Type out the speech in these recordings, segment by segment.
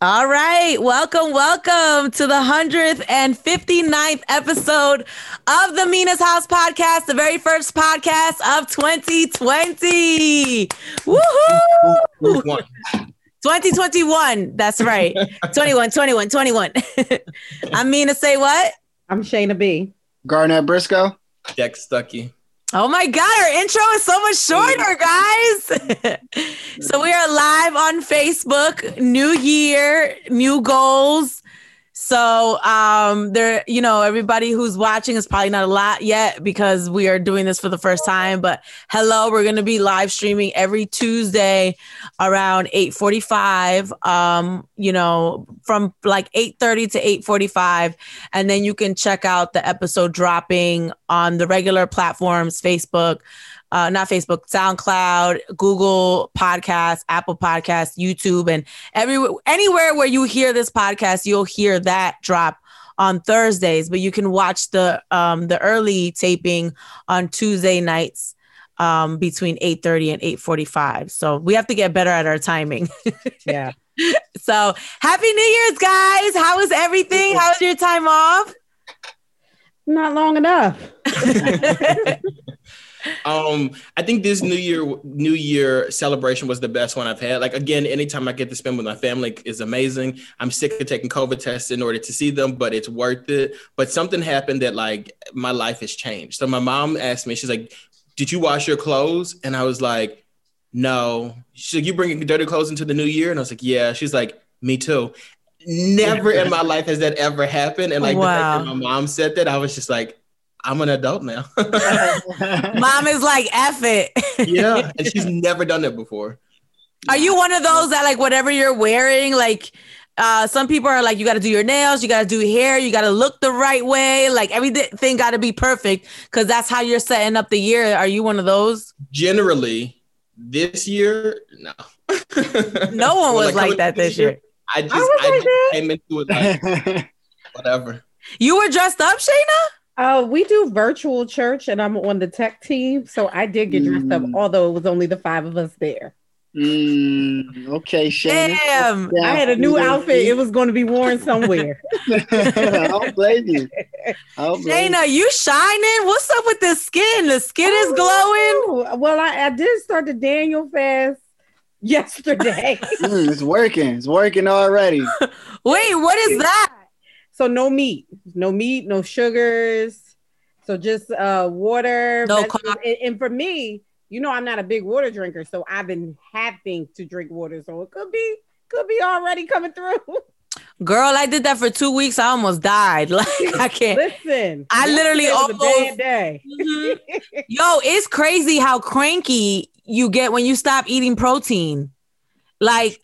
All right. Welcome, welcome to the 159th episode of the Mina's House podcast, the very first podcast of 2020. Woohoo! 2021. That's right. 21, 21, 21. I'm Mina. Say what? I'm Shayna B. Garnett Briscoe. Jack Stuckey. Oh my God, our intro is so much shorter, guys. so we are live on Facebook. New year, new goals. So um there, you know, everybody who's watching is probably not a lot yet because we are doing this for the first time. But hello, we're gonna be live streaming every Tuesday around 845. Um, you know, from like 830 to 845. And then you can check out the episode dropping on the regular platforms, Facebook, uh, not Facebook, SoundCloud, Google Podcasts, Apple Podcasts, YouTube, and everywhere, anywhere where you hear this podcast, you'll hear that drop on Thursdays. But you can watch the um, the early taping on Tuesday nights um, between eight thirty and eight forty five. So we have to get better at our timing. Yeah. so happy New Year's, guys! How was everything? How was your time off? Not long enough. Um, I think this New Year New Year celebration was the best one I've had. Like again, anytime I get to spend with my family is amazing. I'm sick of taking COVID tests in order to see them, but it's worth it. But something happened that like my life has changed. So my mom asked me, she's like, "Did you wash your clothes?" And I was like, "No." She's like, "You bringing dirty clothes into the new year?" And I was like, "Yeah." She's like, "Me too." Never in my life has that ever happened. And like the fact that my mom said that, I was just like, I'm an adult now. Mom is like, F it. yeah. And she's never done it before. Are you one of those that like whatever you're wearing, like uh some people are like you got to do your nails, you got to do hair, you got to look the right way, like everything got to be perfect cuz that's how you're setting up the year. Are you one of those? Generally, this year, no. no one was like, like that this year. year. I just I, I like came into it like whatever. You were dressed up, Shayna? Uh, we do virtual church, and I'm on the tech team, so I did get dressed mm. up, although it was only the five of us there. Mm, okay, Shane. Damn, I had a new outfit. It was going to be worn somewhere. I'll blame you. I'll blame Shayna, you shining? What's up with the skin? The skin is glowing. Well, I, I did start the Daniel fast yesterday. mm, it's working. It's working already. Wait, what is that? So no meat, no meat, no sugars. So just uh water. No and, and for me, you know, I'm not a big water drinker, so I've been having to drink water. So it could be could be already coming through. Girl, I did that for two weeks. I almost died. Like I can't listen. I literally almost bad day. Mm-hmm. Yo, it's crazy how cranky you get when you stop eating protein. Like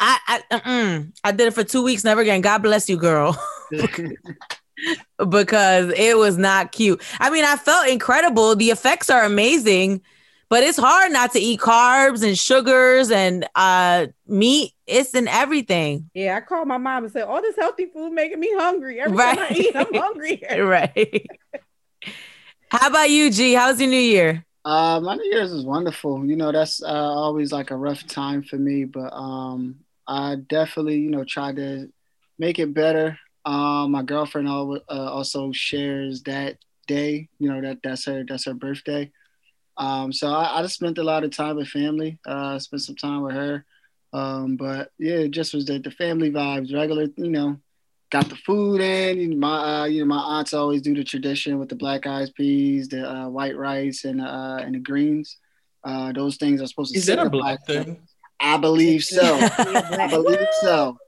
I I, I did it for two weeks, never again. God bless you, girl. because it was not cute. I mean, I felt incredible. The effects are amazing, but it's hard not to eat carbs and sugars and uh meat. It's in everything. Yeah, I called my mom and said, "All this healthy food making me hungry. Every right. time I eat, I'm hungry." right. How about you, G? How's your New Year? Uh, my New Year's is wonderful. You know, that's uh, always like a rough time for me, but um, I definitely, you know, try to make it better. Um, my girlfriend uh, also shares that day. You know that that's her that's her birthday. Um, so I, I just spent a lot of time with family. Uh, spent some time with her. Um, but yeah, it just was the, the family vibes, regular. You know, got the food in. My uh, you know my aunts always do the tradition with the black eyed peas, the uh, white rice, and uh, and the greens. Uh, those things are supposed to. Is that a black thing? I believe so. I believe so.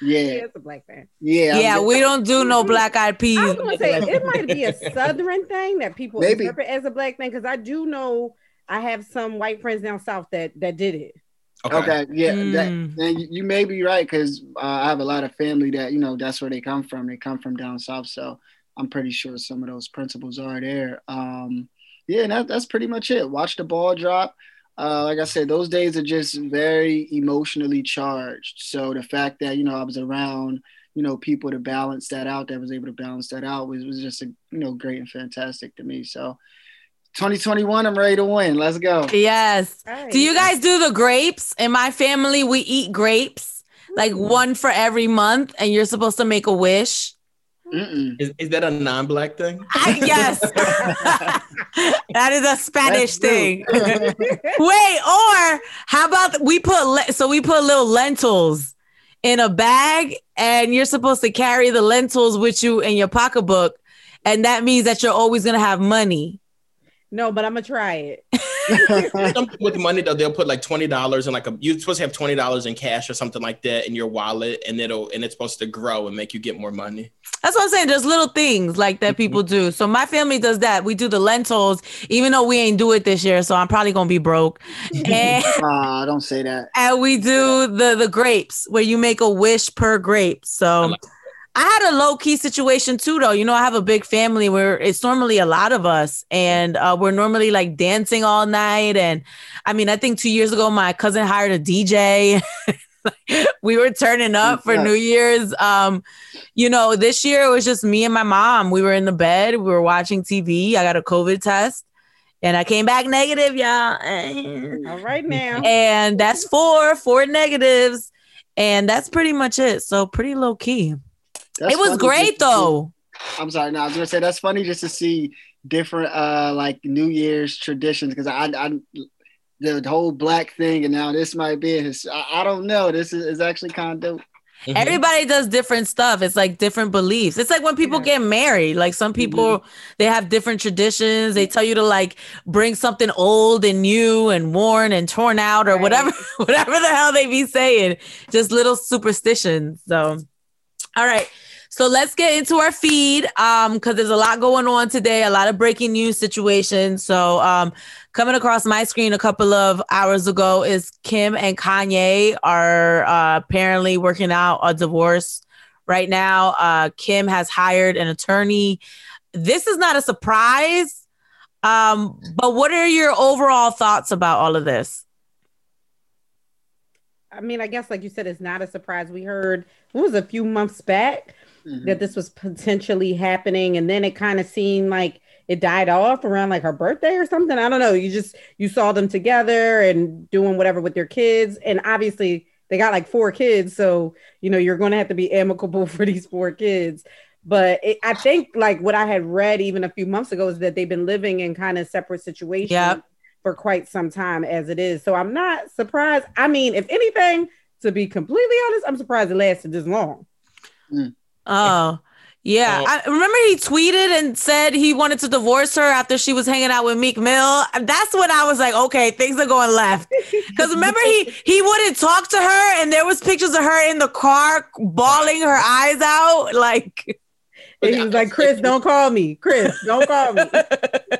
Yeah, it's a black man. Yeah, yeah, we don't do no black eyed peas. I was gonna say it might be a southern thing that people Maybe. interpret as a black thing because I do know I have some white friends down south that that did it. Okay, okay yeah, mm. that, and you may be right because uh, I have a lot of family that you know that's where they come from. They come from down south, so I'm pretty sure some of those principles are there. Um, yeah, that, that's pretty much it. Watch the ball drop uh, like I said, those days are just very emotionally charged. So the fact that you know I was around, you know, people to balance that out, that was able to balance that out, was was just a you know great and fantastic to me. So 2021, I'm ready to win. Let's go. Yes. Right. Do you guys do the grapes? In my family, we eat grapes. like one for every month, and you're supposed to make a wish. Is, is that a non-black thing? I, yes, that is a Spanish thing. Wait, or how about we put le- so we put little lentils in a bag, and you're supposed to carry the lentils with you in your pocketbook, and that means that you're always gonna have money. No, but I'm gonna try it. with money though, they'll put like twenty dollars in like a you're supposed to have twenty dollars in cash or something like that in your wallet, and it'll and it's supposed to grow and make you get more money. That's what I'm saying. There's little things like that people do. So my family does that. We do the lentils, even though we ain't do it this year. So I'm probably gonna be broke. And uh, don't say that. And we do the the grapes where you make a wish per grape. So. I had a low key situation too, though. You know, I have a big family where it's normally a lot of us, and uh, we're normally like dancing all night. And I mean, I think two years ago, my cousin hired a DJ. we were turning up for New Year's. Um, you know, this year it was just me and my mom. We were in the bed, we were watching TV. I got a COVID test. And I came back negative, y'all. All right now. And that's four, four negatives. And that's pretty much it. So pretty low key. That's it was great though. I'm sorry. No, I was gonna say that's funny just to see different uh like New Year's traditions because I, I the whole black thing and now this might be his I, I don't know. This is, is actually kind of dope. Mm-hmm. Everybody does different stuff. It's like different beliefs. It's like when people yeah. get married. Like some people, mm-hmm. they have different traditions. They tell you to like bring something old and new and worn and torn out or right. whatever, whatever the hell they be saying. Just little superstitions. So, all right. So let's get into our feed um because there's a lot going on today, a lot of breaking news situations. So um coming across my screen a couple of hours ago is Kim and Kanye are uh, apparently working out a divorce right now. Uh Kim has hired an attorney. This is not a surprise. Um but what are your overall thoughts about all of this? I mean, I guess like you said, it's not a surprise. We heard it was a few months back mm-hmm. that this was potentially happening and then it kind of seemed like it died off around like her birthday or something. I don't know. You just you saw them together and doing whatever with their kids and obviously they got like four kids so you know you're going to have to be amicable for these four kids. But it, i think like what i had read even a few months ago is that they've been living in kind of separate situations yep. for quite some time as it is. So i'm not surprised. I mean if anything to be completely honest i'm surprised it lasted this long mm. Oh, yeah. I remember he tweeted and said he wanted to divorce her after she was hanging out with Meek Mill. That's when I was like, okay, things are going left. Because remember he he wouldn't talk to her, and there was pictures of her in the car bawling her eyes out, like. And he was like, Kris, don't call me. Kris, don't call me.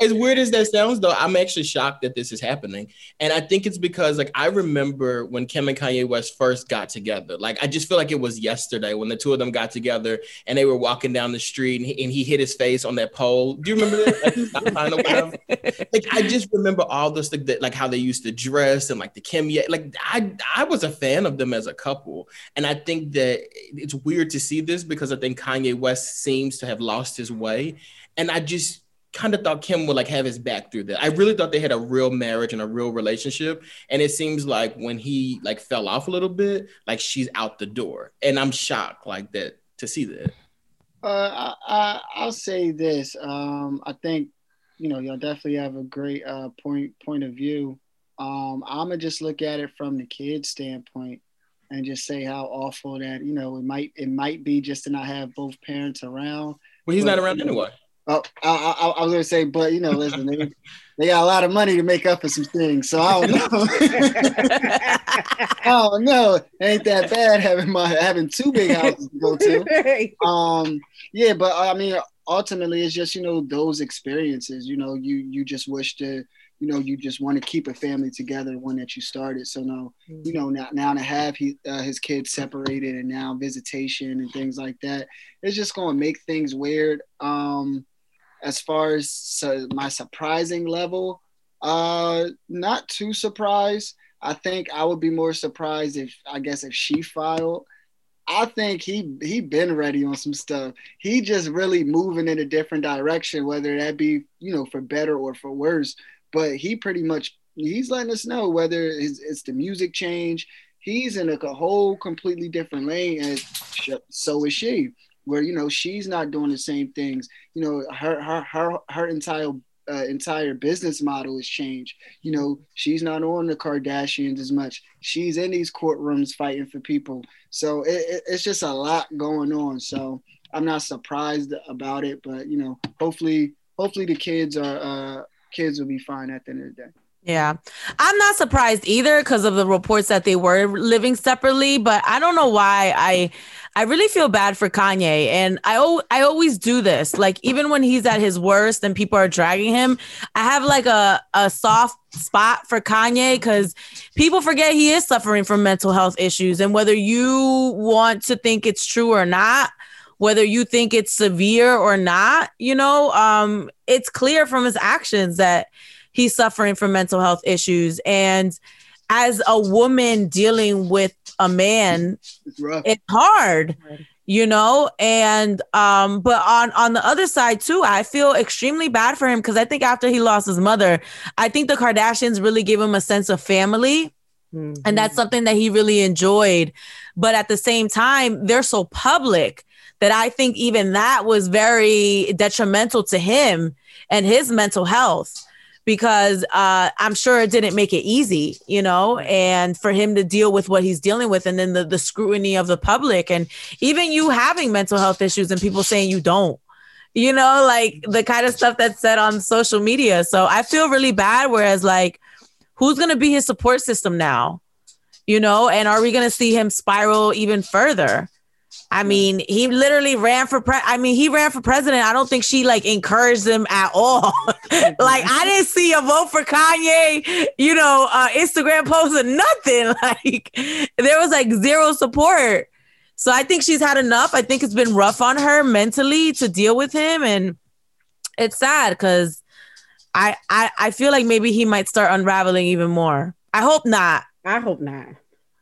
as weird as that sounds, though, I'm actually shocked that this is happening. And I think it's because, like, I remember when Kim and Kanye West first got together. Like, I just feel like it was yesterday when the two of them got together and they were walking down the street and he, and he hit his face on that pole. Do you remember that? Like, like, I just remember all this, like, that, like how they used to dress and like the Kim. Like, I, I was a fan of them as a couple. And I think that it's weird to see this because I think Kanye West seems to have lost his way. And I just kind of thought Kim would like have his back through that. I really thought they had a real marriage and a real relationship. And it seems like when he like fell off a little bit, like she's out the door. And I'm shocked like that to see that. Uh, I, I, will say this. Um, I think, you know, y'all definitely have a great uh, point point of view. Um, I'm gonna just look at it from the kid's standpoint and just say how awful that you know it might it might be just to not have both parents around. Well, he's but, not around anyway. Oh, I, I, I, was gonna say, but you know, listen, they, they got a lot of money to make up for some things, so I don't know. I don't know. It ain't that bad having my having two big houses to go to. Um, yeah, but I mean, ultimately, it's just you know those experiences. You know, you you just wish to you know you just want to keep a family together one that you started so now you know now, now to have he, uh, his kids separated and now visitation and things like that it's just going to make things weird um as far as so my surprising level uh not too surprised i think i would be more surprised if i guess if she filed I think he he been ready on some stuff. He just really moving in a different direction, whether that be you know for better or for worse but he pretty much he's letting us know whether it's, it's the music change, he's in a, a whole completely different lane, and so is she. Where you know she's not doing the same things. You know her her her her entire uh, entire business model has changed. You know, she's not on the Kardashians as much. She's in these courtrooms fighting for people. So it, it, it's just a lot going on. So I'm not surprised about it, but you know, hopefully, hopefully the kids are uh, kids will be fine at the end of the day. Yeah. I'm not surprised either because of the reports that they were living separately, but I don't know why I I really feel bad for Kanye and I I always do this. Like even when he's at his worst and people are dragging him, I have like a a soft spot for Kanye cuz people forget he is suffering from mental health issues and whether you want to think it's true or not, whether you think it's severe or not, you know, um it's clear from his actions that he's suffering from mental health issues. And as a woman dealing with a man, it's, it's hard you know? And um but on on the other side too i feel extremely bad for him because i think after he lost his mother i think the kardashians really gave him a sense of family. Mm-hmm. and that's something that he really enjoyed. But at the same time they're so public that i think even that was very detrimental to him and his mental health because uh, I'm sure it didn't make it easy, you know, and for him to deal with what he's dealing with and then the, the scrutiny of the public and even you having mental health issues and people saying you don't, you know, like the kind of stuff that's said on social media. So I feel really bad. Whereas, like, who's going to be his support system now? You know, and are we going to see him spiral even further? I mean, he literally ran for pre- I mean, he ran for president. I don't think she like encouraged him at all. like I didn't see a vote for Kanye, you know, uh, Instagram post or nothing. Like there was like zero support. So I think she's had enough. I think it's been rough on her mentally to deal with him and it's sad cuz I, I I feel like maybe he might start unraveling even more. I hope not. I hope not.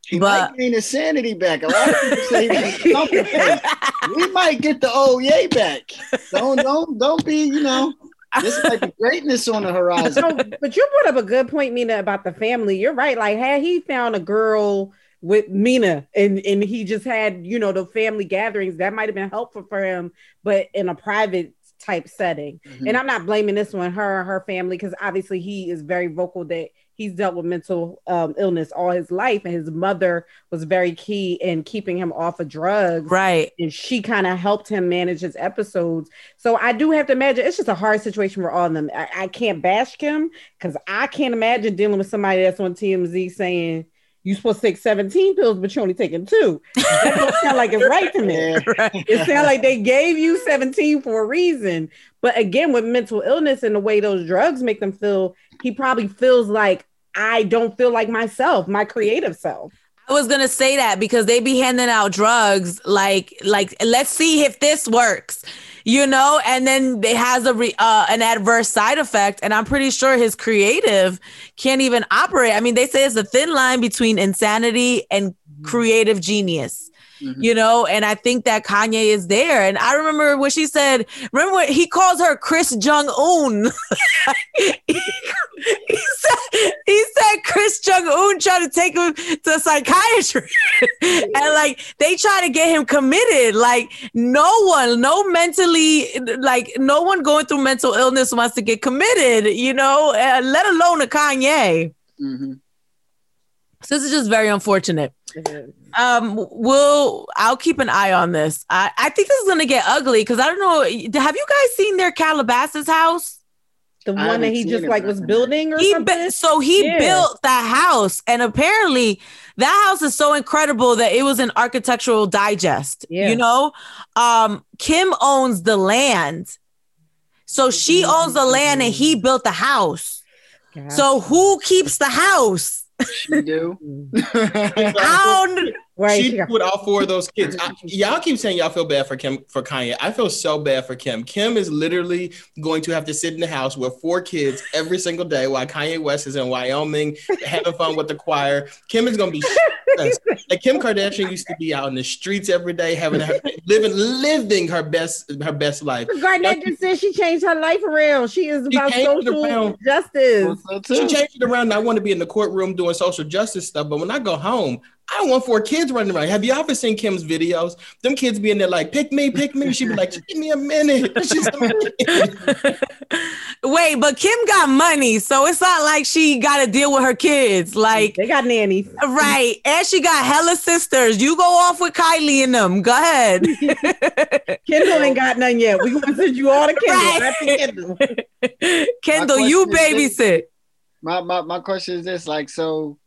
He but, might gain his sanity back. A lot of people say we might get the old yay back. Don't don't don't be, you know. This is like greatness on the horizon. No, but you brought up a good point, Mina, about the family. You're right. Like, had he found a girl with Mina and and he just had, you know, the family gatherings, that might have been helpful for him, but in a private type setting. Mm-hmm. And I'm not blaming this one, her her family, because obviously he is very vocal that he's dealt with mental um, illness all his life and his mother was very key in keeping him off of drugs. Right. And she kind of helped him manage his episodes. So i do have to imagine it's just a hard situation for all of them. I, I can't bash him because i can't imagine dealing with somebody that's on tmz saying you're supposed to take 17 pills, but you're only taking two. That don't sound like it's right to me. right. It sounds like they gave you 17 for a reason. But again, with mental illness and the way those drugs make them feel, he probably feels like I don't feel like myself, my creative self. I was gonna say that because they be handing out drugs like like let's see if this works, you know, and then it has a re, uh, an adverse side effect, and I'm pretty sure his creative can't even operate. I mean, they say it's a thin line between insanity and creative genius. Mm-hmm. You know, and I think that Kanye is there. And I remember when she said, remember when he calls her Kris Jong-Un. he, he, said, he said Kris Jong-Un tried to take him to a psychiatrist. and like they try to get him committed. Like no one, no mentally, like no one going through mental illness wants to get committed, you know, uh, let alone a Kanye. Mm-hmm. So this is just very unfortunate. Um, we'll I'll keep an eye on this. I, I think this is gonna get ugly because I don't know. Have you guys seen their Calabasas house? The one that he just like was building or he something? so he yeah. built that house, and apparently that house is so incredible that it was an architectural digest. Yeah. You know, um, Kim owns the land, so she owns the land, and he built the house. So who keeps the house? She do. How? Right. She with all four of those kids. I, y'all keep saying y'all feel bad for Kim for Kanye. I feel so bad for Kim. Kim is literally going to have to sit in the house with four kids every single day while Kanye West is in Wyoming having fun with the choir. Kim is gonna be like Kim Kardashian used to be out in the streets every day, having her living living her best her best life. Garnett just said she changed her life around. She is about social justice. She changed it around. I want to be in the courtroom doing social justice stuff, but when I go home, I don't want four kids running around. Have you ever seen Kim's videos? Them kids be in there like, pick me, pick me. She'd be like, give me a minute. She's a minute. Wait, but Kim got money, so it's not like she got to deal with her kids. Like they got nannies, right? And she got hella sisters. You go off with Kylie and them. Go ahead. Kendall ain't got none yet. We gonna send you all to Kendall. Right. Kendall, Kendall you babysit. My, my my question is this: like, so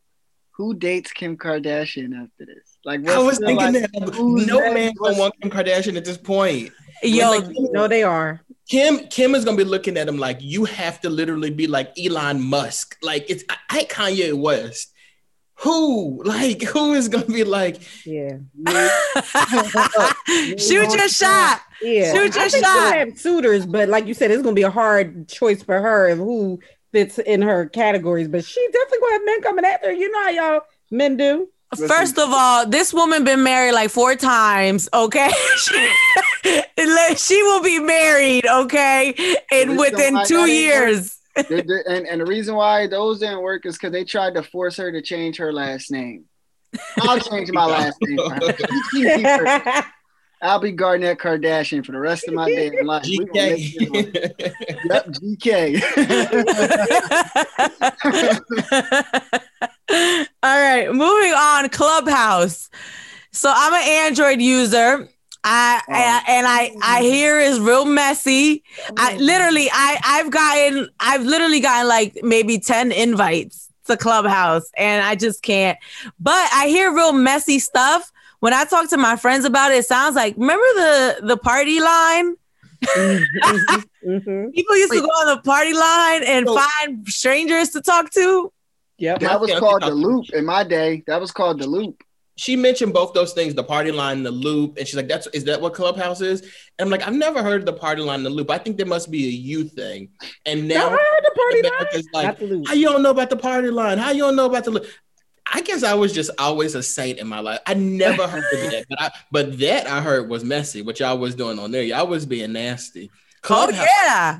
who dates Kim Kardashian after this? Like, I was thinking like, that no man gonna want Kim Kardashian at this point. Yo, like, no, they are. Kim Kim is gonna be looking at him like you have to literally be like Elon Musk. Like it's I Kanye West. Who? Like who is gonna be like yeah. Shoot your shot. Yeah. Shoot your shot. have suitors but like you said it's gonna be a hard choice for her of who fits in her categories but she definitely gonna have men coming after her. You know how y'all men do. First of all, this woman been married like four times. Okay, she will be married. Okay, and within two years. And, and the reason why those didn't work is because they tried to force her to change her last name. I'll change my last name. I'll be Garnett Kardashian for the rest of my day in life. GK. yep, GK. All right, moving on. Clubhouse. So I'm an Android user. I, oh. I, and I I hear is real messy. I literally I I've gotten I've literally gotten like maybe 10 invites to Clubhouse and I just can't. But I hear real messy stuff. When I talk to my friends about it, it sounds like remember the the party line? mm-hmm. People used to go on the party line and find strangers to talk to. Yep. That was called the loop in my day. That was called the loop. She mentioned both those things, the party line, the loop, and she's like, "That's is that what Clubhouse is?" And I'm like, "I've never heard of the party line, the loop. I think there must be a you thing." And now I heard the party line. Like, how you don't know about the party line? How you don't know about the loop? I guess I was just always a saint in my life. I never heard of that, but I, but that I heard was messy. What y'all was doing on there, y'all was being nasty. Oh, Clubhouse, oh yeah.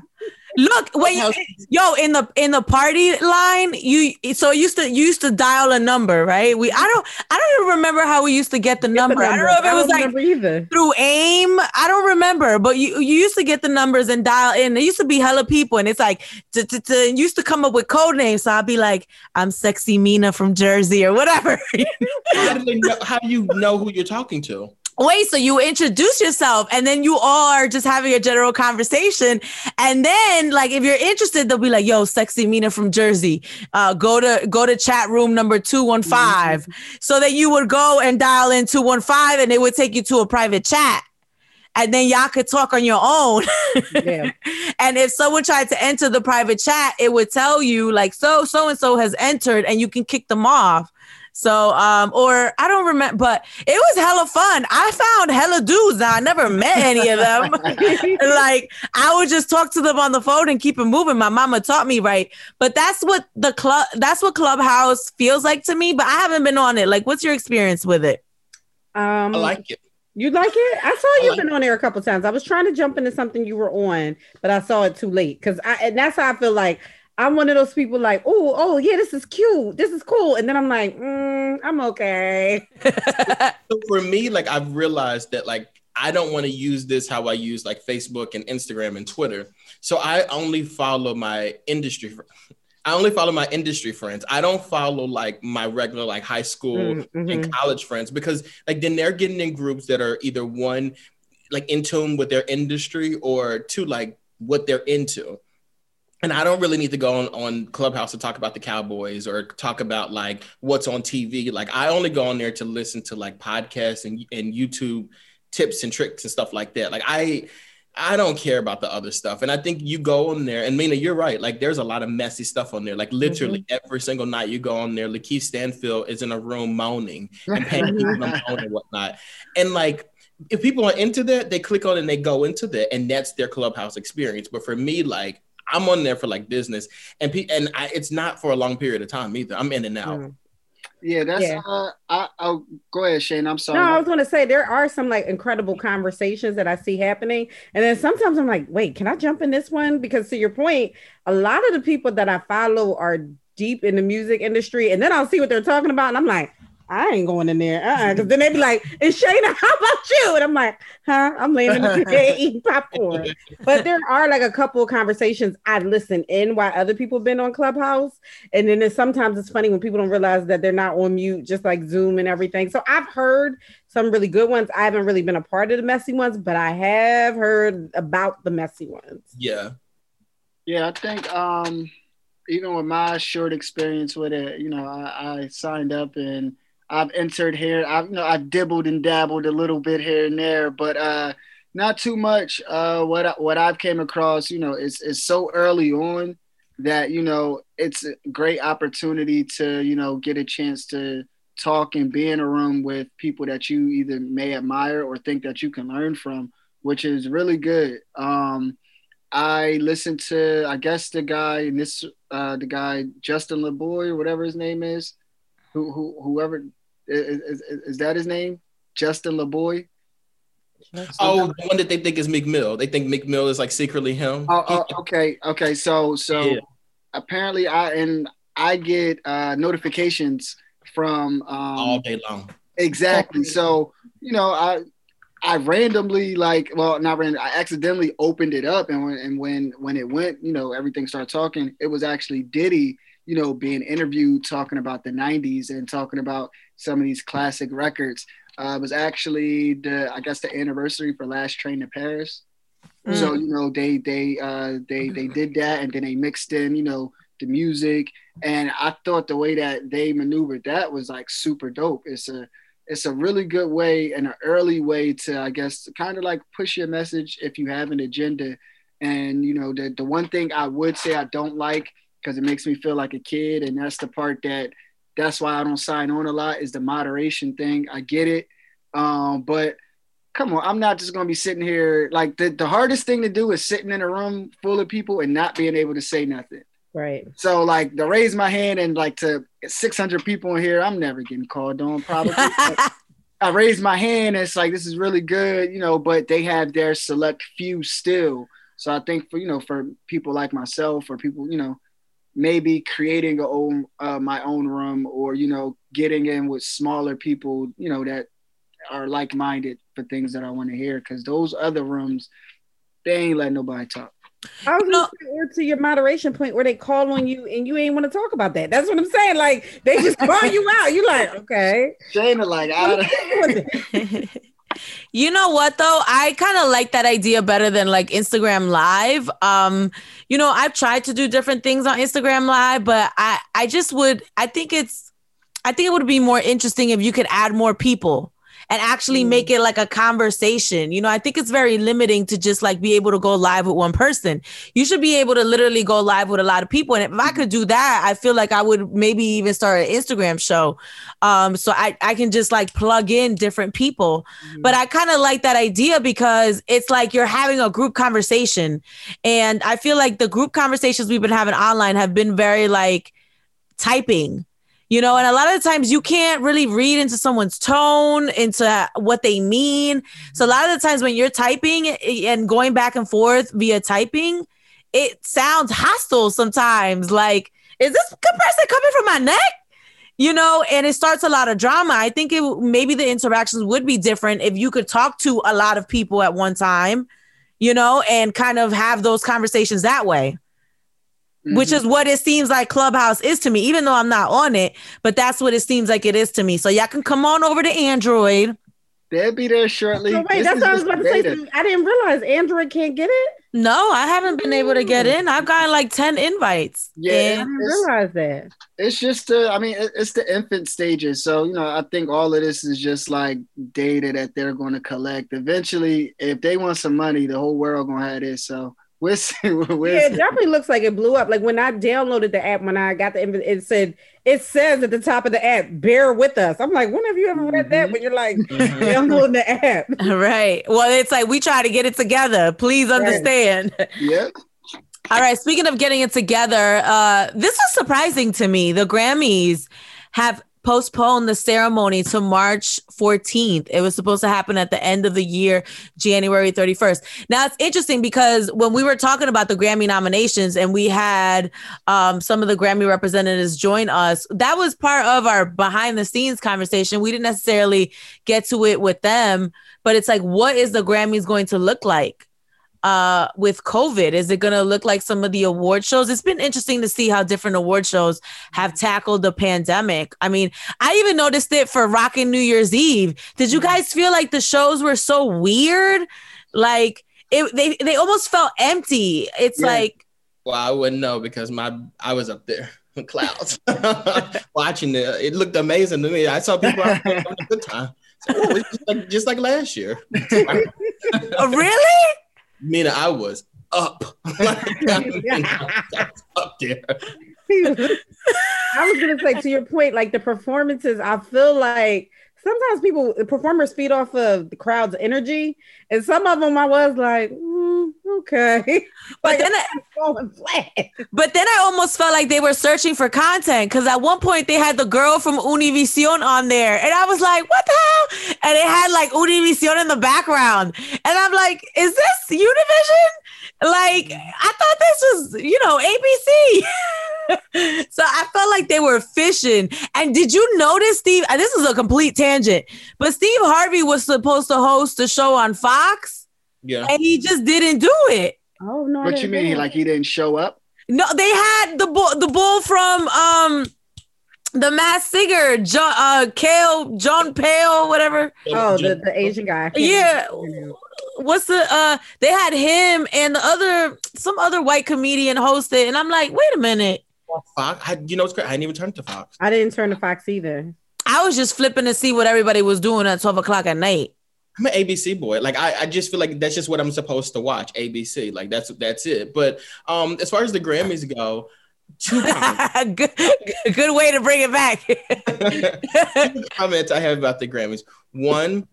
Look, when you, yo in the in the party line, you so used to you used to dial a number, right? We I don't I don't even remember how we used to get the, get number. the number. I don't know if it was like either. through AIM. I don't remember, but you you used to get the numbers and dial in. There used to be hella people, and it's like used to come up with code names. So I'd be like, I'm sexy Mina from Jersey or whatever. how do they know? How do you know who you're talking to? Wait, so you introduce yourself and then you all are just having a general conversation. And then like if you're interested, they'll be like, yo, sexy Mina from Jersey. Uh, go to go to chat room number 215. Mm-hmm. So that you would go and dial in 215 and it would take you to a private chat. And then y'all could talk on your own. Yeah. and if someone tried to enter the private chat, it would tell you like so so and so has entered and you can kick them off. So, um, or I don't remember, but it was hella fun. I found hella dudes. Now I never met any of them. like I would just talk to them on the phone and keep it moving. My mama taught me right, but that's what the club, that's what Clubhouse feels like to me. But I haven't been on it. Like, what's your experience with it? Um, I like it. You like it? I saw you've been on there a couple times. I was trying to jump into something you were on, but I saw it too late because I and that's how I feel like I'm one of those people like, oh, oh yeah, this is cute, this is cool, and then I'm like, mm, I'm okay. so for me, like I've realized that like I don't want to use this how I use like Facebook and Instagram and Twitter. So I only follow my industry. I only follow my industry friends. I don't follow like my regular like high school mm-hmm. and college friends because like then they're getting in groups that are either one like in tune with their industry or two like what they're into and I don't really need to go on, on Clubhouse to talk about the Cowboys or talk about like what's on TV. Like I only go on there to listen to like podcasts and, and YouTube tips and tricks and stuff like that. Like I I don't care about the other stuff. And I think you go on there and Mina, you're right. Like there's a lot of messy stuff on there. Like literally mm-hmm. every single night you go on there, Lakeith Stanfield is in a room moaning and paying people to moan and whatnot. And like if people are into that, they click on it and they go into that, and that's their clubhouse experience. But for me, like I'm on there for like business, and pe- and I, it's not for a long period of time either. I'm in and out. Mm. Yeah, that's. Yeah. Uh, I, I'll go ahead, Shane. I'm sorry. No, I was going to say there are some like incredible conversations that I see happening, and then sometimes I'm like, wait, can I jump in this one? Because to your point, a lot of the people that I follow are deep in the music industry, and then I'll see what they're talking about, and I'm like, I ain't going in there. Uh-uh. Cause then they'd be like, and Shayna, how about you? And I'm like, huh? I'm laying in the bed eating popcorn. But there are like a couple of conversations I listen in while other people been on Clubhouse. And then it's, sometimes it's funny when people don't realize that they're not on mute, just like Zoom and everything. So I've heard some really good ones. I haven't really been a part of the messy ones, but I have heard about the messy ones. Yeah. Yeah, I think um even with my short experience with it, you know, I, I signed up and I've entered here. I've you know I've dibbled and dabbled a little bit here and there, but uh, not too much. Uh, what I, what I've came across, you know, is is so early on that you know it's a great opportunity to you know get a chance to talk and be in a room with people that you either may admire or think that you can learn from, which is really good. Um, I listened to I guess the guy this uh, the guy Justin Laboy, or whatever his name is, who, who whoever is, is, is that his name? Justin Laboy. Oh, the one that they think is Meek Mill. They think Meek Mill is like secretly him. Oh, oh okay, okay. So, so yeah. apparently, I and I get uh, notifications from um, all day long. Exactly. So, you know, I I randomly like, well, not random. I accidentally opened it up, and when and when when it went, you know, everything started talking. It was actually Diddy you know, being interviewed talking about the 90s and talking about some of these classic records. Uh, was actually the, I guess, the anniversary for Last Train to Paris. Mm. So, you know, they, they, uh, they, they did that and then they mixed in, you know, the music. And I thought the way that they maneuvered that was like super dope. It's a, it's a really good way and an early way to, I guess, kind of like push your message if you have an agenda. And, you know, the, the one thing I would say I don't like because it makes me feel like a kid. And that's the part that that's why I don't sign on a lot is the moderation thing. I get it. Um, but come on, I'm not just gonna be sitting here like the, the hardest thing to do is sitting in a room full of people and not being able to say nothing. Right. So like to raise my hand and like to 600 people in here, I'm never getting called on probably. I raised my hand and it's like this is really good, you know, but they have their select few still. So I think for you know for people like myself or people you know maybe creating a own uh, my own room or you know getting in with smaller people you know that are like-minded for things that i want to hear because those other rooms they ain't let nobody talk I was gonna or to your moderation point where they call on you and you ain't want to talk about that. That's what I'm saying. Like they just call you out. You like, okay. Shayna, like, I you know what though? I kind of like that idea better than like Instagram Live. Um, you know, I've tried to do different things on Instagram Live, but I I just would I think it's I think it would be more interesting if you could add more people and actually mm. make it like a conversation. You know, I think it's very limiting to just like be able to go live with one person. You should be able to literally go live with a lot of people. And if I could do that, I feel like I would maybe even start an Instagram show. Um, so I, I can just like plug in different people. Mm. But I kind of like that idea because it's like you're having a group conversation. And I feel like the group conversations we've been having online have been very like typing you know and a lot of the times you can't really read into someone's tone into what they mean. So a lot of the times when you're typing and going back and forth via typing it sounds hostile sometimes. Like is this person coming from my neck? You know and it starts a lot of drama. I think it maybe the interactions would be different if you could talk to a lot of people at one time you know and kind of have those conversations that way Mm-hmm. Which is what it seems like Clubhouse is to me, even though I'm not on it, but that's what it seems like it is to me. So y'all can come on over to Android. They'll be there shortly. Oh, wait, that's what I was about to say. I didn't realize Android can't get it. No, I haven't been able to get in. I've gotten like 10 invites. Yeah, I didn't realize that. It's just, uh, I mean, it's the infant stages. So, you know, I think all of this is just like data that they're going to collect. Eventually, if they want some money, the whole world going to have this. So, We'll yeah, it definitely looks like it blew up. Like when I downloaded the app, when I got the it said it says at the top of the app, "Bear with us." I'm like, when have you ever read that? Mm-hmm. When you're like mm-hmm. downloading the app, right? Well, it's like we try to get it together. Please understand. Right. Yep. All right. Speaking of getting it together, uh, this was surprising to me. The Grammys have postponed the ceremony to March 14th. It was supposed to happen at the end of the year, January 31st. Now it's interesting because when we were talking about the Grammy nominations and we had um, some of the Grammy representatives join us, that was part of our behind the scenes conversation. We didn't necessarily get to it with them, but it's like, what is the Grammys going to look like? Uh, with COVID? Is it going to look like some of the award shows? It's been interesting to see how different award shows have tackled the pandemic. I mean, I even noticed it for Rockin' New Year's Eve. Did you guys feel like the shows were so weird? Like it, they they almost felt empty. It's yeah. like, well, I wouldn't know because my I was up there. Clouds watching it. It looked amazing to me. I saw people having a good time. So, oh, just, like, just like last year. oh, really? Mina, I was up. up there. I was gonna say to your point, like the performances, I feel like sometimes people performers feed off of the crowd's energy, and some of them I was like, mm, okay, but like, then I, falling flat. But then I almost felt like they were searching for content because at one point they had the girl from Univision on there, and I was like, what the hell? And it had like Univision in the background, and I'm like, is this Univision? Like I thought this was, you know, ABC. so I felt like they were fishing. And did you notice, Steve? This is a complete tangent, but Steve Harvey was supposed to host a show on Fox. Yeah. And he just didn't do it. Oh no. What you mean? Like he didn't show up? No, they had the bull the bull from um the Masked Singer, John uh Kale, John Pale, whatever. Oh, the, the Asian guy. Yeah. What's the uh they had him and the other some other white comedian hosted, and I'm like, wait a minute. Fox. I, you know, it's great. I didn't even turn to Fox. I didn't turn to Fox either. I was just flipping to see what everybody was doing at 12 o'clock at night. I'm an ABC boy. Like I, I just feel like that's just what I'm supposed to watch. ABC. Like that's that's it. But um, as far as the Grammys go, two comments. good, good way to bring it back. two comments I have about the Grammys. One,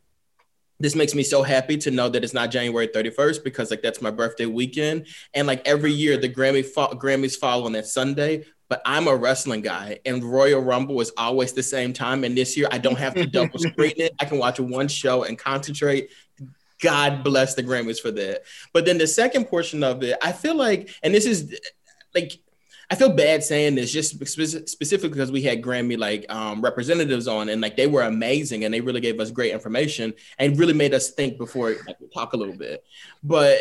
this makes me so happy to know that it's not January 31st because like that's my birthday weekend. And like every year the Grammy fa- Grammys fall on that Sunday. But I'm a wrestling guy and Royal Rumble is always the same time. And this year I don't have to double screen it. I can watch one show and concentrate. God bless the Grammys for that. But then the second portion of it, I feel like, and this is like I feel bad saying this just specifically because we had Grammy like um, representatives on and like they were amazing and they really gave us great information and really made us think before like, we talk a little bit. But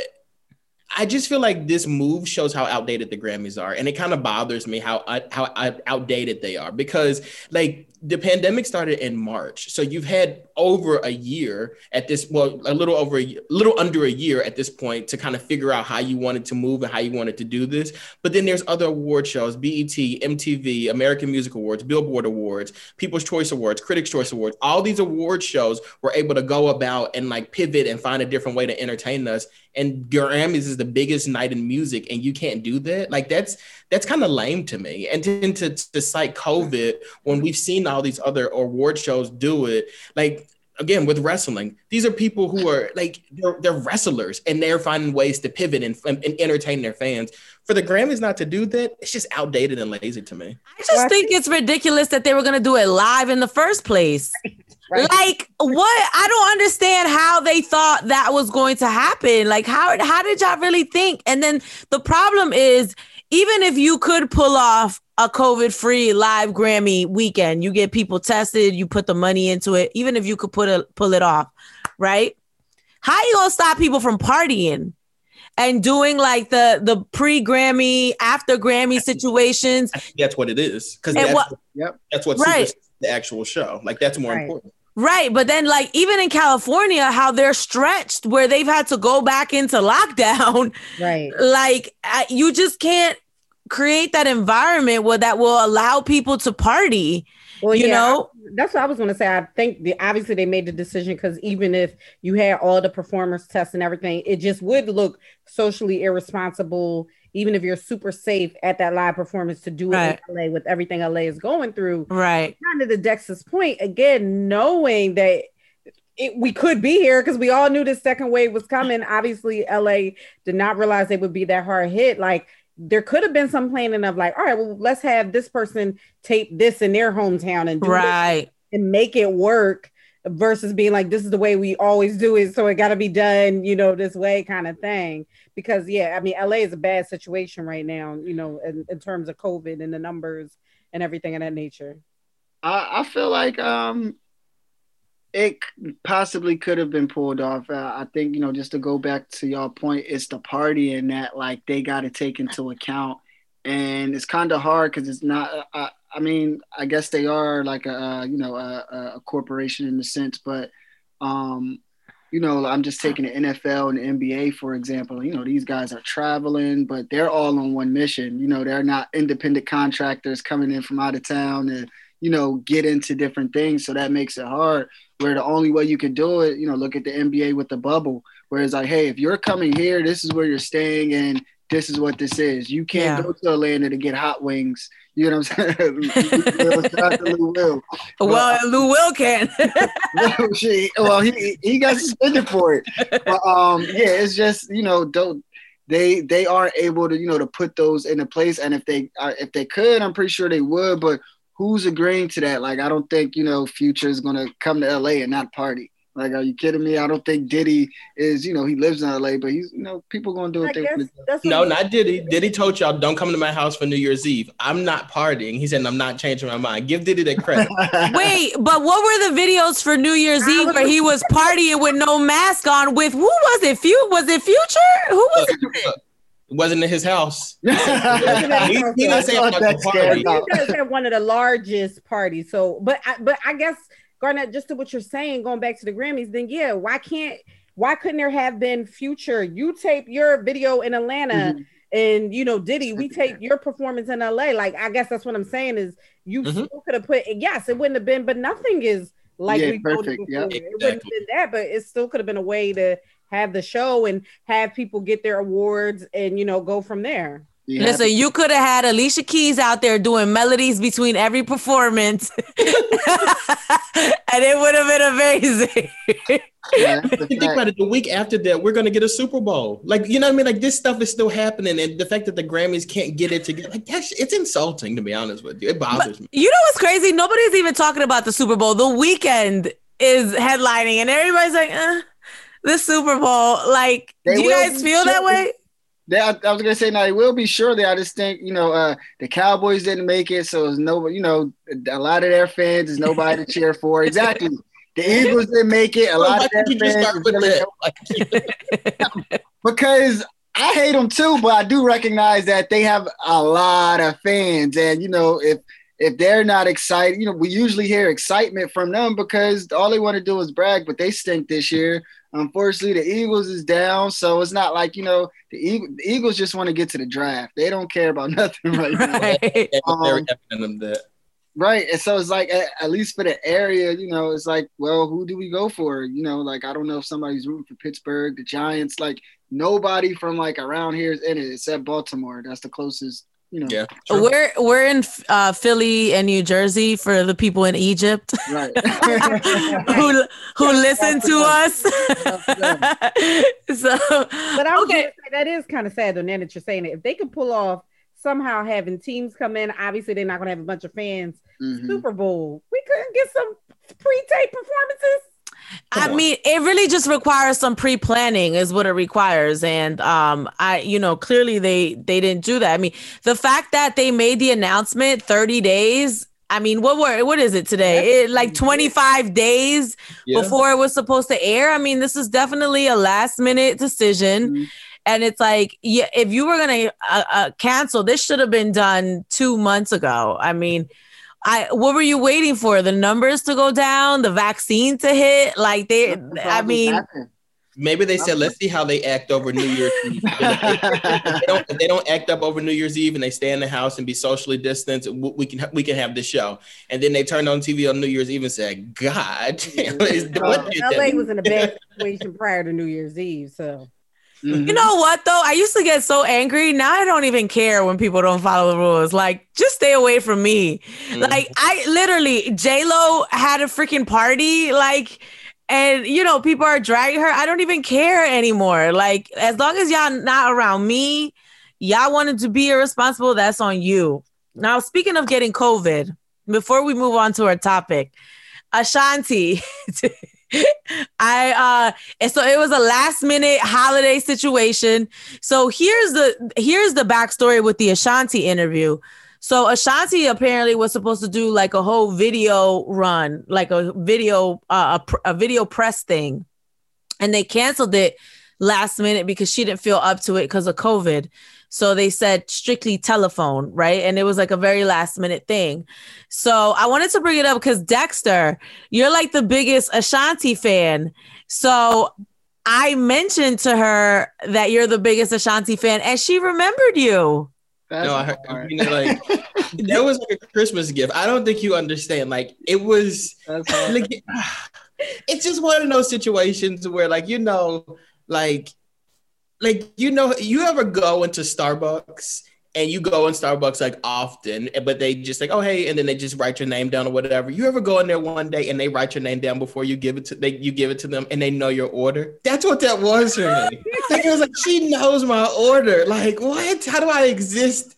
I just feel like this move shows how outdated the Grammys are, and it kind of bothers me how how outdated they are because like the pandemic started in March. So you've had over a year at this, well, a little over a little under a year at this point to kind of figure out how you wanted to move and how you wanted to do this. But then there's other award shows, BET, MTV, American Music Awards, Billboard Awards, People's Choice Awards, Critics Choice Awards. All these award shows were able to go about and like pivot and find a different way to entertain us. And Grammys is the biggest night in music, and you can't do that. Like that's that's kind of lame to me. And then to, to cite COVID when we've seen all these other award shows do it, like again with wrestling, these are people who are like they're, they're wrestlers and they're finding ways to pivot and, and, entertain their fans. For the Grammys not to do that, it's just outdated and lazy to me. I just think it's ridiculous that they were going to do it live in the first place. Right. Like what? I don't understand how they thought that was going to happen. Like how how did y'all really think? And then the problem is even if you could pull off a COVID free live Grammy weekend, you get people tested, you put the money into it, even if you could put a, pull it off, right? How are you gonna stop people from partying and doing like the the pre Grammy, after Grammy situations? That's what it is. Because that's, what, yep. that's what right. the actual show. Like that's more right. important. Right. But then, like, even in California, how they're stretched where they've had to go back into lockdown. Right. Like, you just can't create that environment where that will allow people to party. Well, you yeah, know, that's what I was going to say. I think the, obviously they made the decision because even if you had all the performance tests and everything, it just would look socially irresponsible even if you're super safe at that live performance to do right. it in LA with everything LA is going through. Right. Kind of the Dex's point again, knowing that it, we could be here because we all knew the second wave was coming. Obviously, LA did not realize they would be that hard hit. Like there could have been some planning of like, all right, well, let's have this person tape this in their hometown and right and make it work versus being like this is the way we always do it so it got to be done you know this way kind of thing because yeah i mean la is a bad situation right now you know in, in terms of covid and the numbers and everything of that nature i, I feel like um it possibly could have been pulled off. Uh, I think you know, just to go back to your point, it's the party and that like they got to take into account, and it's kind of hard because it's not. Uh, I mean, I guess they are like a you know a, a corporation in a sense, but um, you know, I'm just taking the NFL and the NBA for example. You know, these guys are traveling, but they're all on one mission. You know, they're not independent contractors coming in from out of town and you know get into different things. So that makes it hard. Where the only way you can do it, you know, look at the NBA with the bubble, where it's like, hey, if you're coming here, this is where you're staying, and this is what this is. You can't yeah. go to Atlanta to get hot wings you know what I'm saying? Lou Will. Well, Lou Will can. well, he he got suspended for it. But um, yeah, it's just you know don't they they aren't able to you know to put those into place. And if they uh, if they could, I'm pretty sure they would. But who's agreeing to that? Like, I don't think you know Future is gonna come to LA and not party. Like, are you kidding me? I don't think Diddy is, you know, he lives in LA, but he's, you know, people gonna do what I they want to. No, not Diddy. Diddy told y'all, don't come to my house for New Year's Eve. I'm not partying. He said, I'm not changing my mind. Give Diddy that credit. Wait, but what were the videos for New Year's Eve where he was partying with no mask on with who was it? Few was it Future? Who was it? It wasn't in his house. he, he does have one of the largest parties. So, but I, but I guess Garnett, just to what you're saying, going back to the Grammys, then yeah, why can't why couldn't there have been future? You tape your video in Atlanta mm-hmm. and you know, Diddy, we tape your performance in LA. Like, I guess that's what I'm saying is you mm-hmm. still could have put yes, it wouldn't have been, but nothing is like yeah, we perfect. Yeah, exactly. it wouldn't have been that, but it still could have been a way to have the show and have people get their awards and you know go from there. You Listen, you could have had Alicia Keys out there doing melodies between every performance, and it would have been amazing. yeah, think about it. The week after that, we're gonna get a Super Bowl. Like, you know what I mean? Like, this stuff is still happening, and the fact that the Grammys can't get it together, like, that's it's insulting to be honest with you. It bothers but me. You know what's crazy? Nobody's even talking about the Super Bowl. The Weeknd is headlining, and everybody's like, uh, the Super Bowl. Like, they do you guys feel that way? They, I, I, was gonna say now it will be surely. I just think you know uh, the Cowboys didn't make it, so there's no you know a lot of their fans is nobody to cheer for. Exactly. The Eagles didn't make it. A lot of their fans because I hate them too, but I do recognize that they have a lot of fans, and you know if if they're not excited, you know we usually hear excitement from them because all they want to do is brag, but they stink this year. Unfortunately, the Eagles is down, so it's not like you know the, Eagle, the Eagles just want to get to the draft. They don't care about nothing right, right. now. Um, right, and so it's like at, at, least for the area, you know, it's like, well, who do we go for? You know, like I don't know if somebody's rooting for Pittsburgh, the Giants. Like nobody from like around here is in it except Baltimore. That's the closest you know. Yeah. True. We're we're in uh, Philly and New Jersey for the people in Egypt, right? who who listen to us. so, but I was okay. say that is kind of sad though. Now that you're saying it, if they could pull off somehow having teams come in, obviously they're not going to have a bunch of fans. Mm-hmm. Super Bowl, we couldn't get some pre-tape performances. I mean, it really just requires some pre-planning is what it requires. And um, I, you know, clearly they they didn't do that. I mean, the fact that they made the announcement 30 days. I mean, what were what is it today? It, like 25 days yeah. before it was supposed to air. I mean, this is definitely a last minute decision. Mm-hmm. And it's like, yeah, if you were gonna uh, uh, cancel, this should have been done two months ago. I mean, I what were you waiting for? The numbers to go down, the vaccine to hit? Like they I mean Maybe they said, let's see how they act over New Year's Eve. they, don't, they don't act up over New Year's Eve and they stay in the house and be socially distanced. We can we can have the show. And then they turned on TV on New Year's Eve and said, God, what LA was in a bad situation prior to New Year's Eve. So Mm-hmm. You know what though? I used to get so angry. Now I don't even care when people don't follow the rules. Like, just stay away from me. Mm-hmm. Like, I literally J Lo had a freaking party. Like, and you know, people are dragging her. I don't even care anymore. Like, as long as y'all not around me, Y'all wanted to be irresponsible. That's on you. Now, speaking of getting COVID, before we move on to our topic, Ashanti. I uh and so it was a last minute holiday situation. So here's the here's the backstory with the Ashanti interview. So Ashanti apparently was supposed to do like a whole video run, like a video uh, a, a video press thing, and they canceled it last minute because she didn't feel up to it because of COVID. So they said strictly telephone, right? And it was like a very last minute thing. So I wanted to bring it up because Dexter, you're like the biggest Ashanti fan. So I mentioned to her that you're the biggest Ashanti fan, and she remembered you. That's no, I heard, you know, like that was like a Christmas gift. I don't think you understand. Like it was, like, it's just one of those situations where, like, you know, like like you know you ever go into starbucks and you go in starbucks like often eh, but they just like oh hey and then they just write your name down or whatever. You ever go in there one day and they write your name down before you give it to they you give it to them and they know your order? That's what that was for me. Like it was like she knows my order. Like what? How do i exist?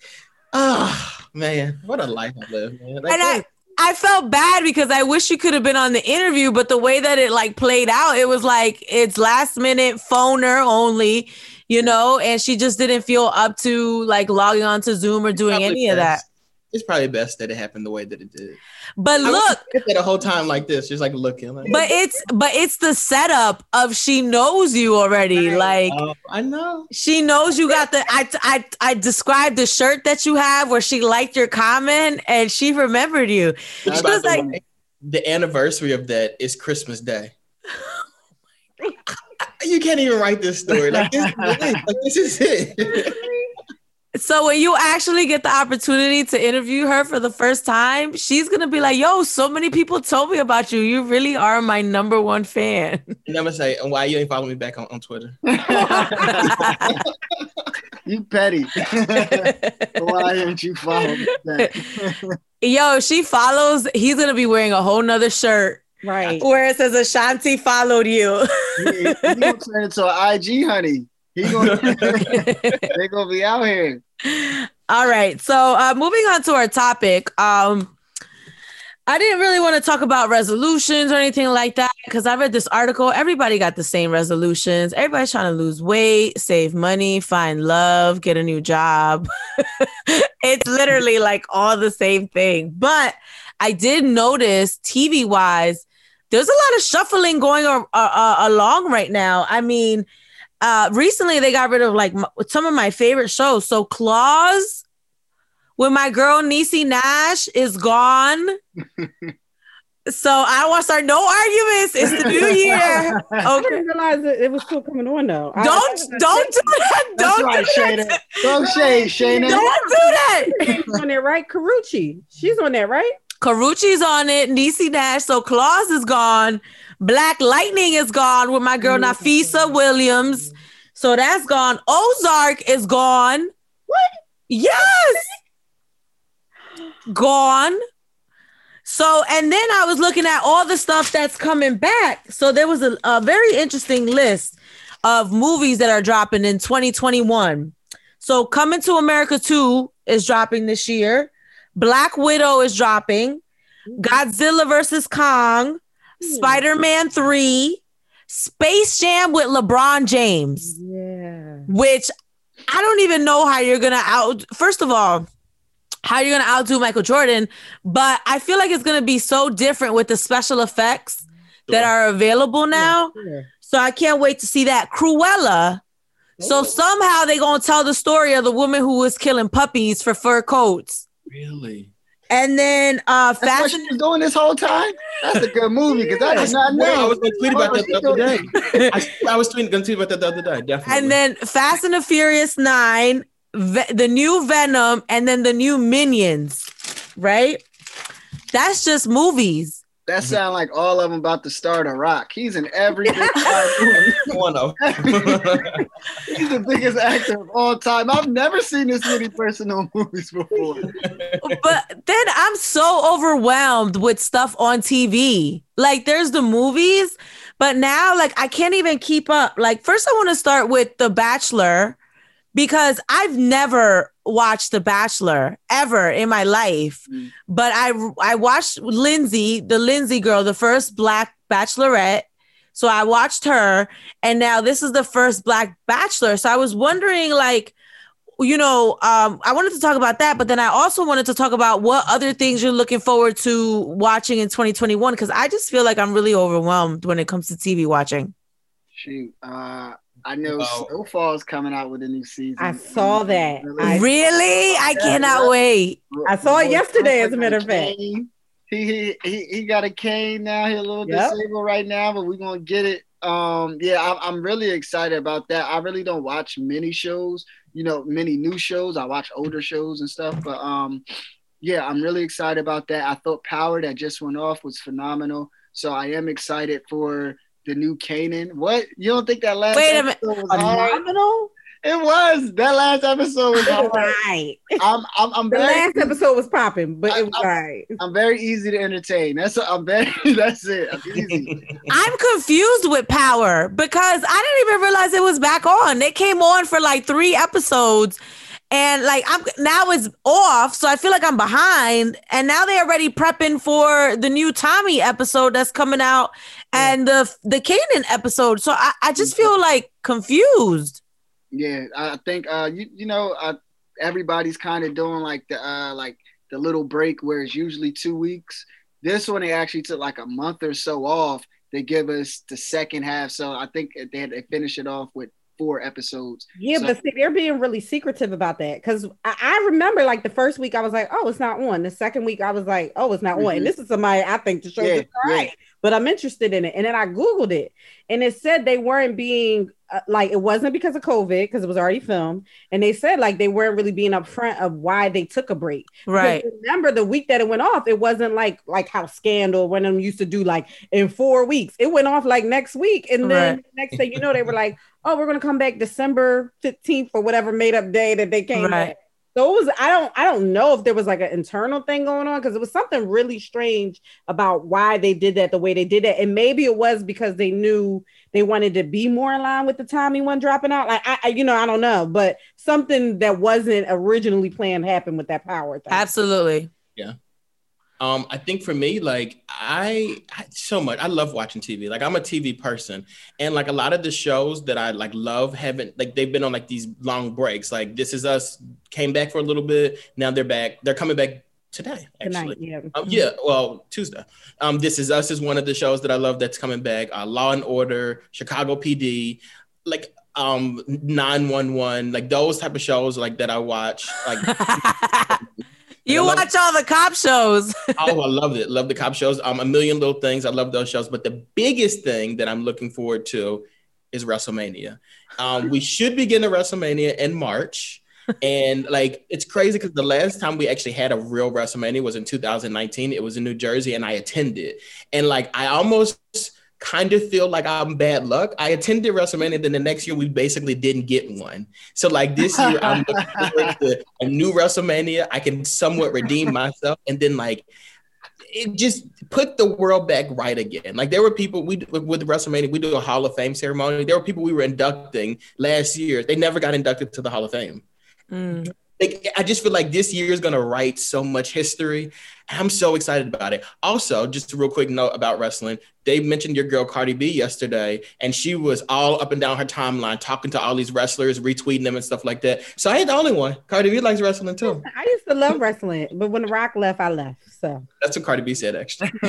Oh man. What a life i live man. Like, and I, I felt bad because I wish you could have been on the interview, but the way that it like played out, it was like it's last minute phoner only, you know, and she just didn't feel up to like logging on to Zoom or doing any best. of that it's probably best that it happened the way that it did. But I look, the whole time like this, just like looking. Like, but it's but it's the setup of she knows you already. Like I know she knows you got the. I I I described the shirt that you have where she liked your comment and she remembered you. She was like, way, the anniversary of that is Christmas Day. you can't even write this story. Like this, like, this is it. So when you actually get the opportunity to interview her for the first time, she's gonna be like, "Yo, so many people told me about you. You really are my number one fan." And I'm gonna say, "Why you ain't following me back on, on Twitter?" you petty. Why didn't you follow me back? Yo, she follows. He's gonna be wearing a whole nother shirt. Right. Where it says Ashanti followed you. he, he gonna turn into an IG honey. He gonna, they gonna be out here. All right. So uh, moving on to our topic. Um, I didn't really want to talk about resolutions or anything like that because I read this article. Everybody got the same resolutions. Everybody's trying to lose weight, save money, find love, get a new job. it's literally like all the same thing. But I did notice TV wise, there's a lot of shuffling going uh, uh, along right now. I mean, uh recently they got rid of like m- some of my favorite shows. So Claws with my girl Niecy Nash is gone. so I want to start no arguments. It's the new year. Okay. I didn't realize it, it was still coming on though. Don't I, don't do that. Don't right, do Shayna. that. Don't shade, Shayna. Don't do that. She's on there, right? Karrueche. She's on there, right? Karrueche's on it. Niecy Nash. So Claws is gone. Black Lightning is gone with my girl mm-hmm. Nafessa Williams. So that's gone. Ozark is gone. What? Yes. gone. So, and then I was looking at all the stuff that's coming back. So there was a, a very interesting list of movies that are dropping in 2021. So Coming to America 2 is dropping this year. Black Widow is dropping. Godzilla versus Kong. Spider Man 3, Space Jam with LeBron James. Yeah. Which I don't even know how you're going to out. First of all, how you're going to outdo Michael Jordan, but I feel like it's going to be so different with the special effects that are available now. Yeah, So I can't wait to see that. Cruella. So oh. somehow they're going to tell the story of the woman who was killing puppies for fur coats. Really? And then uh That's Fast what she was doing this whole time. That's a good movie because I did not know. I was going to tweet about that the other day. I, I was tweeting, going to tweet about that the other day. Definitely. And then Fast and the Furious Nine, Ve- the new Venom, and then the new Minions. Right? That's just movies. That mm-hmm. sound like all of them about to start a rock. He's in every big One of them. He's the biggest actor of all time. I've never seen this many personal movies before. But then I'm so overwhelmed with stuff on TV. Like there's the movies, but now like I can't even keep up. Like first I want to start with The Bachelor because I've never watched The Bachelor ever in my life, Mm. but I I watched Lindsay, the Lindsay girl, the first black bachelorette. So I watched her, and now this is the first black bachelor. So I was wondering, like, you know, um, I wanted to talk about that, but then I also wanted to talk about what other things you're looking forward to watching in 2021 because I just feel like I'm really overwhelmed when it comes to TV watching. Shoot, uh, I know Wow. Snowfall's coming out with a new season. I saw that. Really? I- really? I cannot wait. I saw it yesterday, as a matter of fact. He he he, he got a cane now. He's a little Yep. disabled right now, but we're gonna get it. Um, yeah, I'm, I'm really excited about that. I really don't watch many shows, you know, many new shows. I watch older shows and stuff, but um, yeah, I'm really excited about that. I thought Power that just went off was phenomenal, so I am excited for the new Kanan. What you don't think that last Wait a minute. episode was hard? Phenomenal. It was that last episode was It hard. right. I'm I'm I'm The very last episode was popping, but it was I- right. I'm very easy to entertain. That's I'm very that's it. I'm easy. I'm confused with Power because I didn't even realize it was back on. It came on for like three episodes. And like I'm now it's off, so I feel like I'm behind. And now they're already prepping for the new Tommy episode that's coming out and the the Kanan episode. So I, I just feel like confused. Yeah, I think uh you you know uh, everybody's kind of doing like the uh like the little break where it's usually two weeks. This one they actually took like a month or so off. They give us the second half, so I think they had to finish it off with four episodes. Yeah, So- but see, they're being really secretive about that because I, I remember like the first week I was like, oh, it's not on. The second week I was like, oh, it's not on. Mhm. And this is somebody I think the show Yeah, is all yeah. But I'm interested in it. And then I googled it, and it said they weren't being uh, like it wasn't because of COVID because it was already filmed, and they said like they weren't really being upfront of why they took a break. Because Right. Remember the week that it went off, it wasn't like like how Scandal when them used to do like in four weeks. It went off like next week, and then Right. next thing you know, they were like, "Oh, we're gonna come back December fifteenth or whatever made up day that they came Right. back." So it was. I don't. I don't know if there was like an internal thing going on because it was something really strange about why they did that the way they did it, and maybe it was because they knew they wanted to be more in line with the Tommy one dropping out. Like I, I you know, I don't know, but something that wasn't originally planned happened with that power thing. Absolutely. Um, I think for me, like I, I so much. I love watching TV. Like I'm a TV person, and like a lot of the shows that I like love haven't like they've been on like these long breaks. Like This Is Us came back for a little bit. Now they're back. They're coming back today. Actually, Tonight, yeah. Um, yeah, well, Tuesday. Um, This Is Us is one of the shows that I love that's coming back. Uh, Law and Order, Chicago PD, like um 911, like those type of shows like that I watch. Like you love- watch all the cop shows. oh, I loved it. Love the cop shows. Um, a million little things. I love those shows. But the biggest thing that I'm looking forward to is WrestleMania. Um, we should be getting to WrestleMania in March. And like it's crazy because the last time we actually had a real WrestleMania was in 2019. It was in New Jersey, and I attended. And like I almost kind of feel like I'm bad luck. I attended WrestleMania, then the next year we basically didn't get one. So like this year, I'm looking forward to a new WrestleMania. I can somewhat redeem myself, and then like it just put the world back right again. Like there were people we with WrestleMania, we do a Hall of Fame ceremony. There were people we were inducting last year. They never got inducted to the Hall of Fame. Mm. Like, I just feel like this year is going to write so much history. And I'm so excited about it. Also, just a real quick note about wrestling. They mentioned your girl Cardi B yesterday, and she was all up and down her timeline talking to all these wrestlers, retweeting them and stuff like that. So I ain't the only one. Cardi B likes wrestling too. I used to love wrestling, but when The Rock left, I left. So That's what Cardi B said, actually.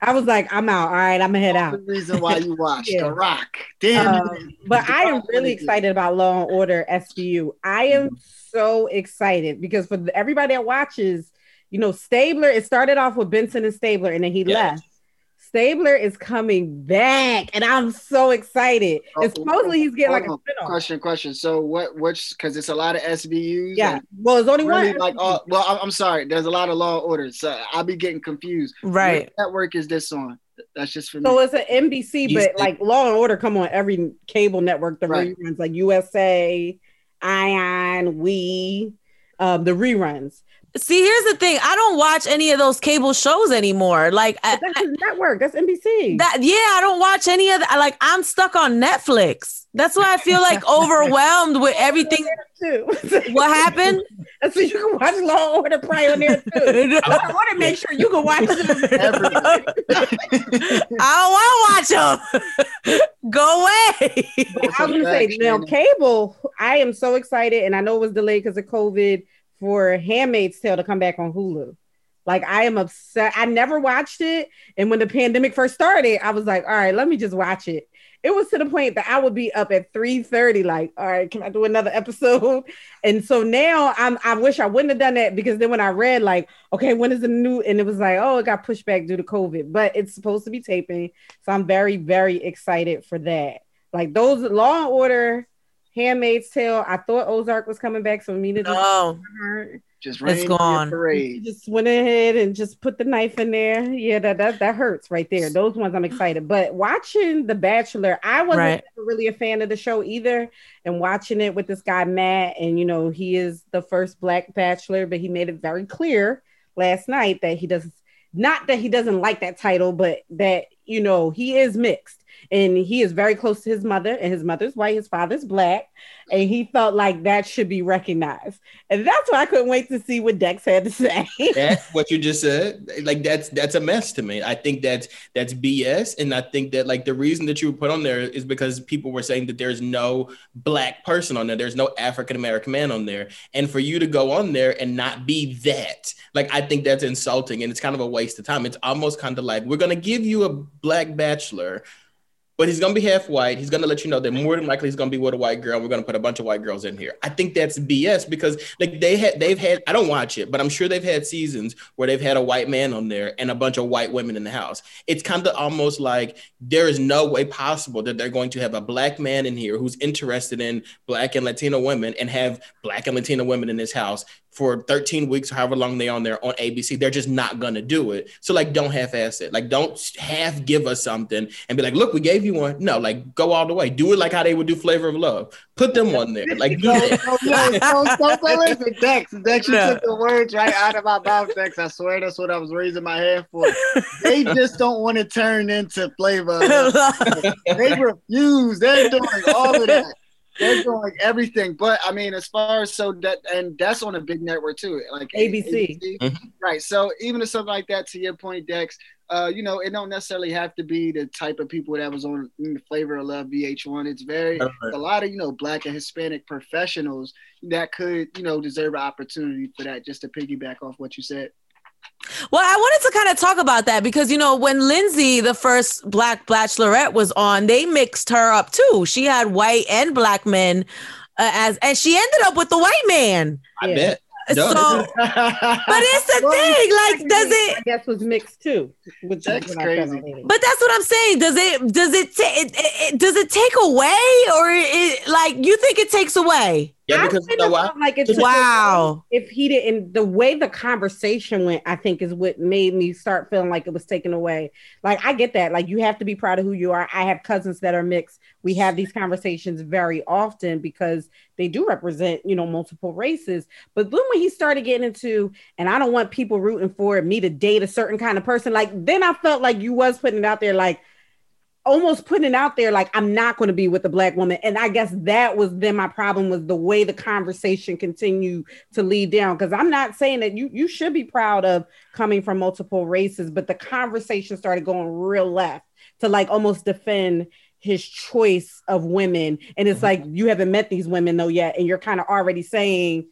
I was like, I'm out. All right, I'm gonna head out. the reason why you watch Yeah. The Rock. Damn. Um, but I am really excited about Law and Order SVU. I am so excited because for everybody that watches, you know, Stabler. It started off with Benson and Stabler, and then he Yes. left. Stabler is coming back, and I'm so excited. And Oh, supposedly he's getting like a hold spinoff. Question, question. So what? Which? Because it's a lot of SVUs. Yeah. Well, there's only Really, one. like all, well, I'm- I'm sorry. There's a lot of law orders, so I'll be getting confused. Right. What network is this on? That's just for me. So it's an NBC, You but said- like Law and Order come on every cable network. The Right. reruns, like USA, Ion, We, um, the reruns. See, here's the thing. I don't watch any of those cable shows anymore. Like I, That's his network. That's NBC. that, yeah, I don't watch any of that. Like I'm stuck on Netflix. That's why I feel like overwhelmed with everything. What happened? so you can watch Law and Order Pride on there too. I want to make sure you can watch them. I don't want to watch them. Go away. I was gonna say now cable. I am so excited, and I know it was delayed because of COVID for Handmaid's Tale to come back on Hulu. Like I am upset. I never watched it, and when the pandemic first started, I was like, "All right, let me just watch it." It was to the point that I would be up at three thirty, like, "All right, can I do another episode?" And so now I'm. I wish I wouldn't have done that because then when I read, like, okay, when is the new? And it was like, oh, it got pushed back due to COVID, but it's supposed to be taping, so I'm very, very excited for that. Like those Law and Order, Handmaid's Tale. I thought Ozark was coming back, so me to No, Just It's rain gone. gone. Parade. just went ahead and just put the knife in there. Yeah, that that, that hurts right there. Those ones I'm excited. But watching The Bachelor, I wasn't Right. really a fan of the show either. And watching it with this guy Matt, and you know, he is the first black bachelor, but he made it very clear last night that he does not that he doesn't like that title, but that you know he is mixed and he is very close to his mother, and his mother's white, his father's black, and he felt like that should be recognized. And that's why I couldn't wait to see what Dex had to say. That's what you just said. Like that's that's a mess to me. I think that's that's BS, and I think that like the reason that you were put on there is because people were saying that there's no black person on there, there's no African American man on there, and for you to go on there and not be that, like I think that's insulting, and it's kind of a waste of time. It's almost kind of like we're gonna give you a black bachelor. But he's gonna be half white. He's gonna let you know that more than likely he's gonna be with a white girl. We're gonna put a bunch of white girls in here. I think that's BS because like they had they've had I don't watch it, but I'm sure they've had seasons where they've had a white man on there and a bunch of white women in the house. It's kind of almost like there is no way possible that they're going to have a black man in here who's interested in black and Latino women and have black and Latino women in this house for 13 weeks, however long they on there on ABC. They're just not gonna do it. So like, don't half-ass it. Like, don't half give us something and be like, look, we gave you one. No, like, go all the way. Do it like how they would do Flavor of Love. Put them on there. Like, do No, that. no, no, no, no, no, listen, Dex, Dex, you Yeah. took the words right out of my mouth, Dex. I swear that's what I was raising my hand for. They just don't want to turn into flavor. Of love. They refuse. They're doing all of that. They're doing everything. But I mean, as far as so that, and that's on a big network too, like ABC. Mhm. Right. So even if something like that, to your point, Dex, uh, you know, it don't necessarily have to be the type of people that was on mm, Flavor of Love VH1. It's very Right. a lot of you know black and Hispanic professionals that could you know deserve an opportunity for that. Just to piggyback off what you said. Well, I wanted to kind of talk about that because you know when Lindsay, the first black bachelorette, was on, they mixed her up too. She had white and black men uh, as, and she ended up with the white man. I Yeah. bet. So, but it's the Well, thing, like, does it? I guess was mixed too. Which That's is what I found crazy. But that's what I'm saying. Does it? Does it? Ta- it, it, it does it take away, or it like you think it takes away? Yeah, because you kinda know why? felt like it's Wow. if he didn't the way the conversation went i think is what made me start feeling like it was taken away. Like i get that. Like you have to be proud of who you are. I have cousins that are mixed. We have these conversations very often because they do represent you know multiple races. But then when he started getting into and i don't want people rooting for me to date a certain kind of person like then i felt like you was putting it out there like almost putting it out there like I'm not going to be with a black woman. And I guess that was then my problem was the way the conversation continued to lead down. Because I'm not saying that you you should be proud of coming from multiple races, but the conversation started going real left to like almost defend his choice of women. And it's mm-hmm. like you haven't met these women though yet, and you're kind of already saying.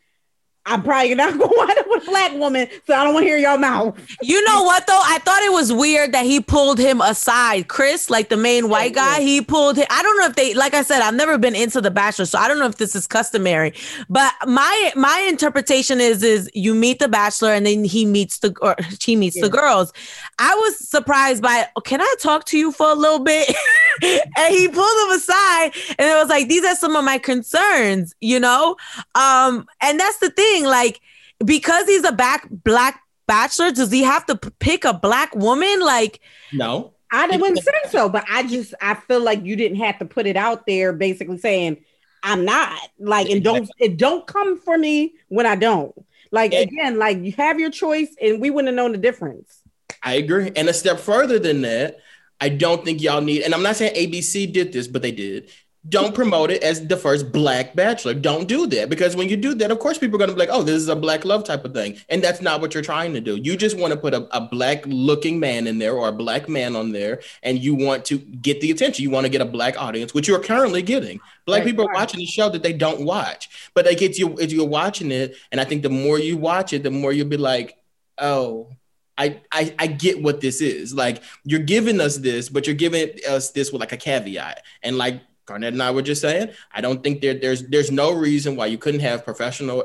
I'm probably not going to wind with a black woman, so I don't want to hear your mouth. You know what though? I thought it was weird that he pulled him aside. Chris, like the main white guy, he pulled him. I don't know if they like I said, I've never been into the bachelor, so I don't know if this is customary. But my my interpretation is is you meet the bachelor and then he meets the or she meets the girls. I was surprised by oh, can I talk to you for a little bit? and he pulled him aside and it was like, these are some of my concerns, you know? Um, and that's the thing, like because he's a back black bachelor, does he have to p- pick a black woman? Like, No. I didn't- wouldn't say so, but I just I feel like you didn't have to put it out there, basically saying I'm not like, and don't it don't come for me when I don't. Like and, again, like you have your choice, and we wouldn't have known the difference. I agree. And a step further than that, I don't think y'all need, and I'm not saying ABC did this, but they did don't promote it as the first black bachelor. Don't do that because when you do that, of course, people are going to be like, oh, this is a black love type of thing. And that's not what you're trying to do. You just want to put a, a black looking man in there or a black man on there and you want to get the attention. You want to get a black audience, which you're currently getting. Black right, people are watching the show that they don't watch, but they get you you're watching it. And I think the more you watch it, the more you'll be like, oh, I, I, I get what this is. Like you're giving us this, but you're giving us this with like a caveat. And like Garnett and I were just saying, I don't think there, there's there's no reason why you couldn't have professional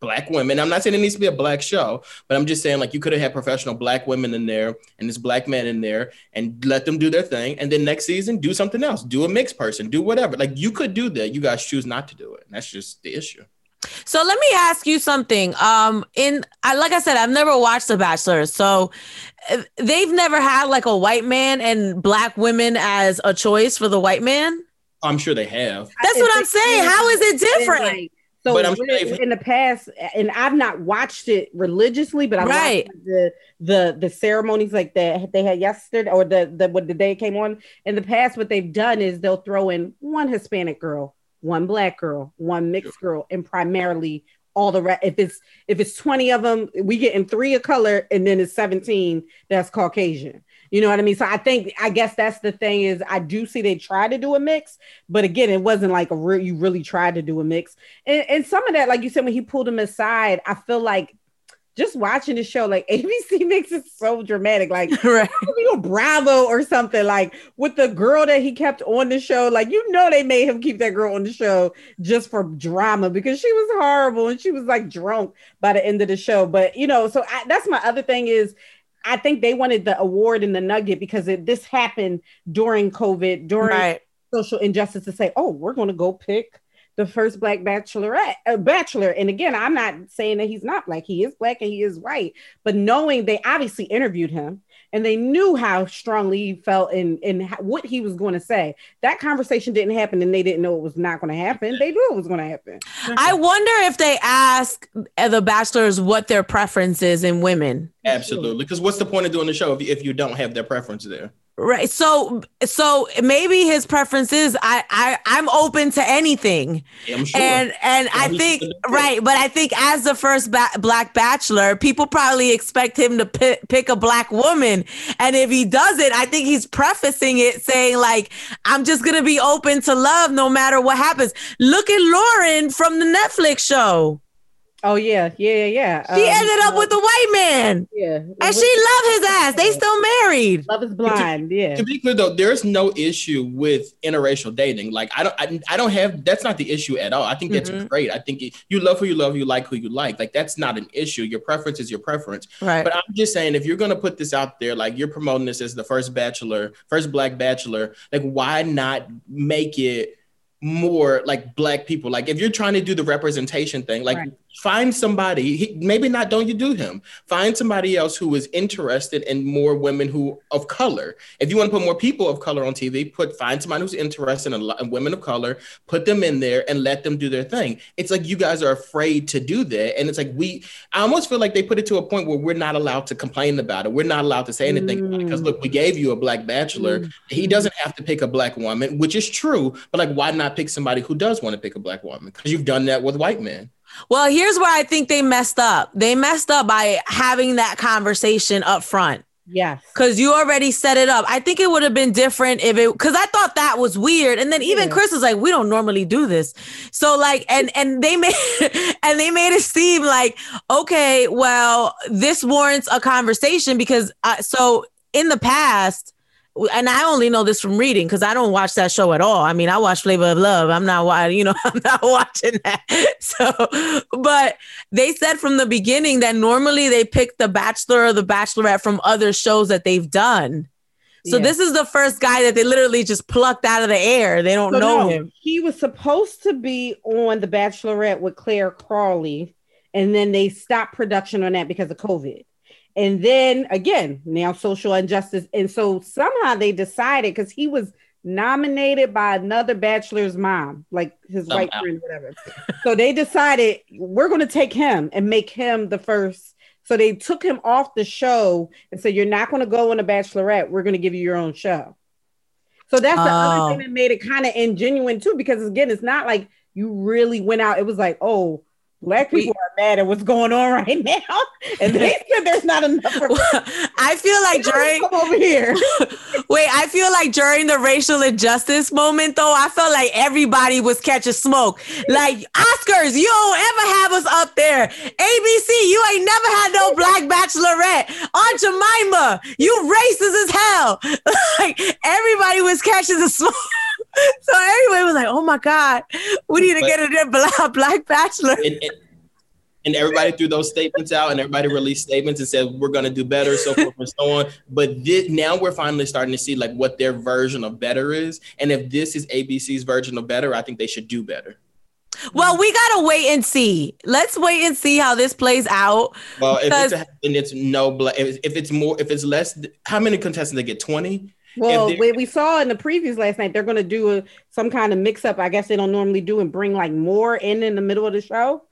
black women. I'm not saying it needs to be a black show, but I'm just saying like you could have had professional black women in there and this black man in there and let them do their thing. And then next season, do something else, do a mixed person, do whatever. Like you could do that. You guys choose not to do it. And that's just the issue. So let me ask you something. Um, in I like I said, I've never watched The Bachelor, so uh, they've never had like a white man and black women as a choice for the white man. I'm sure they have. That's what I'm saying. How is it different? so but I'm sure in the past, and I've not watched it religiously, but I right. watched the the the ceremonies like that they had yesterday or the the what the day it came on. In the past, what they've done is they'll throw in one Hispanic girl, one black girl, one mixed girl, and primarily all the rest. If it's if it's 20 of them, we get in three of color, and then it's 17 that's Caucasian. You know what I mean? So I think I guess that's the thing is I do see they try to do a mix, but again, it wasn't like a real you really tried to do a mix. And, and some of that, like you said, when he pulled him aside, I feel like just watching the show, like ABC makes it so dramatic. Like right. you Bravo or something, like with the girl that he kept on the show. Like you know they made him keep that girl on the show just for drama because she was horrible and she was like drunk by the end of the show. But you know, so I, that's my other thing is I think they wanted the award in the nugget because it, this happened during COVID, during right. social injustice to say, oh, we're going to go pick the first black bachelorette, uh, bachelor. And again, I'm not saying that he's not black. He is black and he is white. But knowing they obviously interviewed him and they knew how strongly he felt and and what he was going to say. That conversation didn't happen, and they didn't know it was not going to happen. They knew it was going to happen. I wonder if they ask uh, the bachelors what their preference is in women. Absolutely, because what's the point of doing the show if, if you don't have their preference there? Right. So so maybe his preference is I, I I'm open to anything. Yeah, sure. And and I think right, but I think as the first ba- black bachelor, people probably expect him to p- pick a black woman. And if he does it, I think he's prefacing it saying like I'm just going to be open to love no matter what happens. Look at Lauren from the Netflix show. Oh yeah, yeah, yeah. She um, ended up uh, with a white man. Yeah, and she loved his ass. They still married. Love is blind. To, yeah. To be clear though, there is no issue with interracial dating. Like I don't, I, I don't have. That's not the issue at all. I think that's mm-hmm. great. I think you love who you love, you like who you like. Like that's not an issue. Your preference is your preference. Right. But I'm just saying, if you're gonna put this out there, like you're promoting this as the first bachelor, first black bachelor, like why not make it? More like black people. Like if you're trying to do the representation thing like right. find somebody he, maybe not don't you do him? Find somebody else who is interested in more women who of color. If you want to put more people of color on tv put find somebody who's interested in, in women of color put them in there and let them do their thing. It's like you guys are afraid to do that and it's like we i almost feel like they put it to a point where we're not allowed to complain about it. We're not allowed to say anything mm. because look we gave you a black bachelor. Mm. he doesn't have to pick a black woman which is true but like why not pick somebody who does want to pick a black woman because you've done that with white men well, here's where I think they messed up. They messed up by having that conversation up front. Yes. Cause you already set it up. I think it would have been different if it cause I thought that was weird. And then even yeah. Chris was like, we don't normally do this. So like, and and they made and they made it seem like, okay, well, this warrants a conversation because uh, so in the past, and I only know this from reading because I don't watch that show at all. I mean, I watch Flavor of Love. I'm not watching, you know, I'm not watching that. So, but they said from the beginning that normally they pick the Bachelor or the Bachelorette from other shows that they've done. So yeah. this is the first guy that they literally just plucked out of the air. They don't so know no, him. He was supposed to be on the Bachelorette with Clare Crawley, and then they stopped production on that because of COVID. And then again, now social injustice. And so somehow they decided because he was nominated by another bachelor's mom, like his Somehow. white friend, whatever. so they decided we're going to take him and make him the first. So they took him off the show and said, You're not going to go on a bachelorette. We're going to give you your own show. So that's the Oh. other thing oh. that made it kind of ingenuine too, because again, it's not like you really went out. It was like, oh, black We- people are mad at what's going on right now, and they said there's not enough. For- I feel like during come over here. wait, I feel like during the racial injustice moment though, I felt like everybody was catching smoke. Like Oscars, you don't ever have us up there. ABC, you ain't never had no black bachelorette. Aunt Jemima, you racist as hell. like everybody was catching the smoke. So everybody was like, "Oh my god, we need to But- get a black black bachelor." and, and, and everybody threw those statements out and everybody released statements and said we're going to do better so forth and so on but this, now we're finally starting to see like what their version of better is and if this is abc's version of better i think they should do better Well, we gotta wait and see. Let's wait and see how this plays out. well if it's a, and it's no black if, if it's more if it's less how many contestants they get 20 Well, we, we saw in the previews last night, they're going to do a, some kind of mix up. I guess they don't normally do and bring like more in in the middle of the show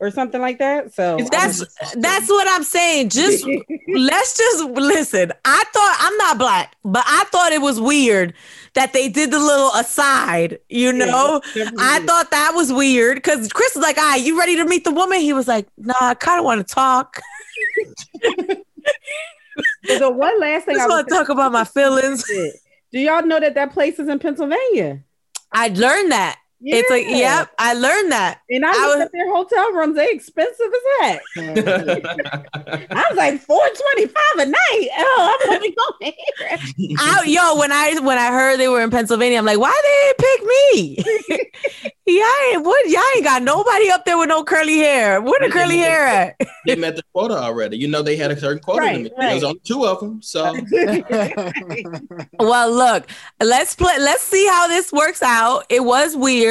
or something like that. So That's that's what I'm saying. Just let's just listen. I thought I'm not black, but I thought it was weird that they did the little aside, you know? I thought that was weird because Chris was like, "All right, you ready to meet the woman?" He was like, "Nah, I kind of want to talk. the one last thing I just want to talk about my feelings." Do y'all know that that place is in Pennsylvania? I learned that. It's like, Yeah. yep, I learned that. And I I looked was- at their hotel rooms; they expensive as heck. I was like four twenty five a night. Oh, I'm only going here. I, yo, when I when I heard they were in Pennsylvania, I'm like, why they didn't pick me? yeah, ain't what y'all ain't got nobody up there with no curly hair. Where the curly hair at? they met the quota already you know they had a certain quota Right, limit right. there was only two of them so Well, look, let's play. Let's see how this works out. It was weird.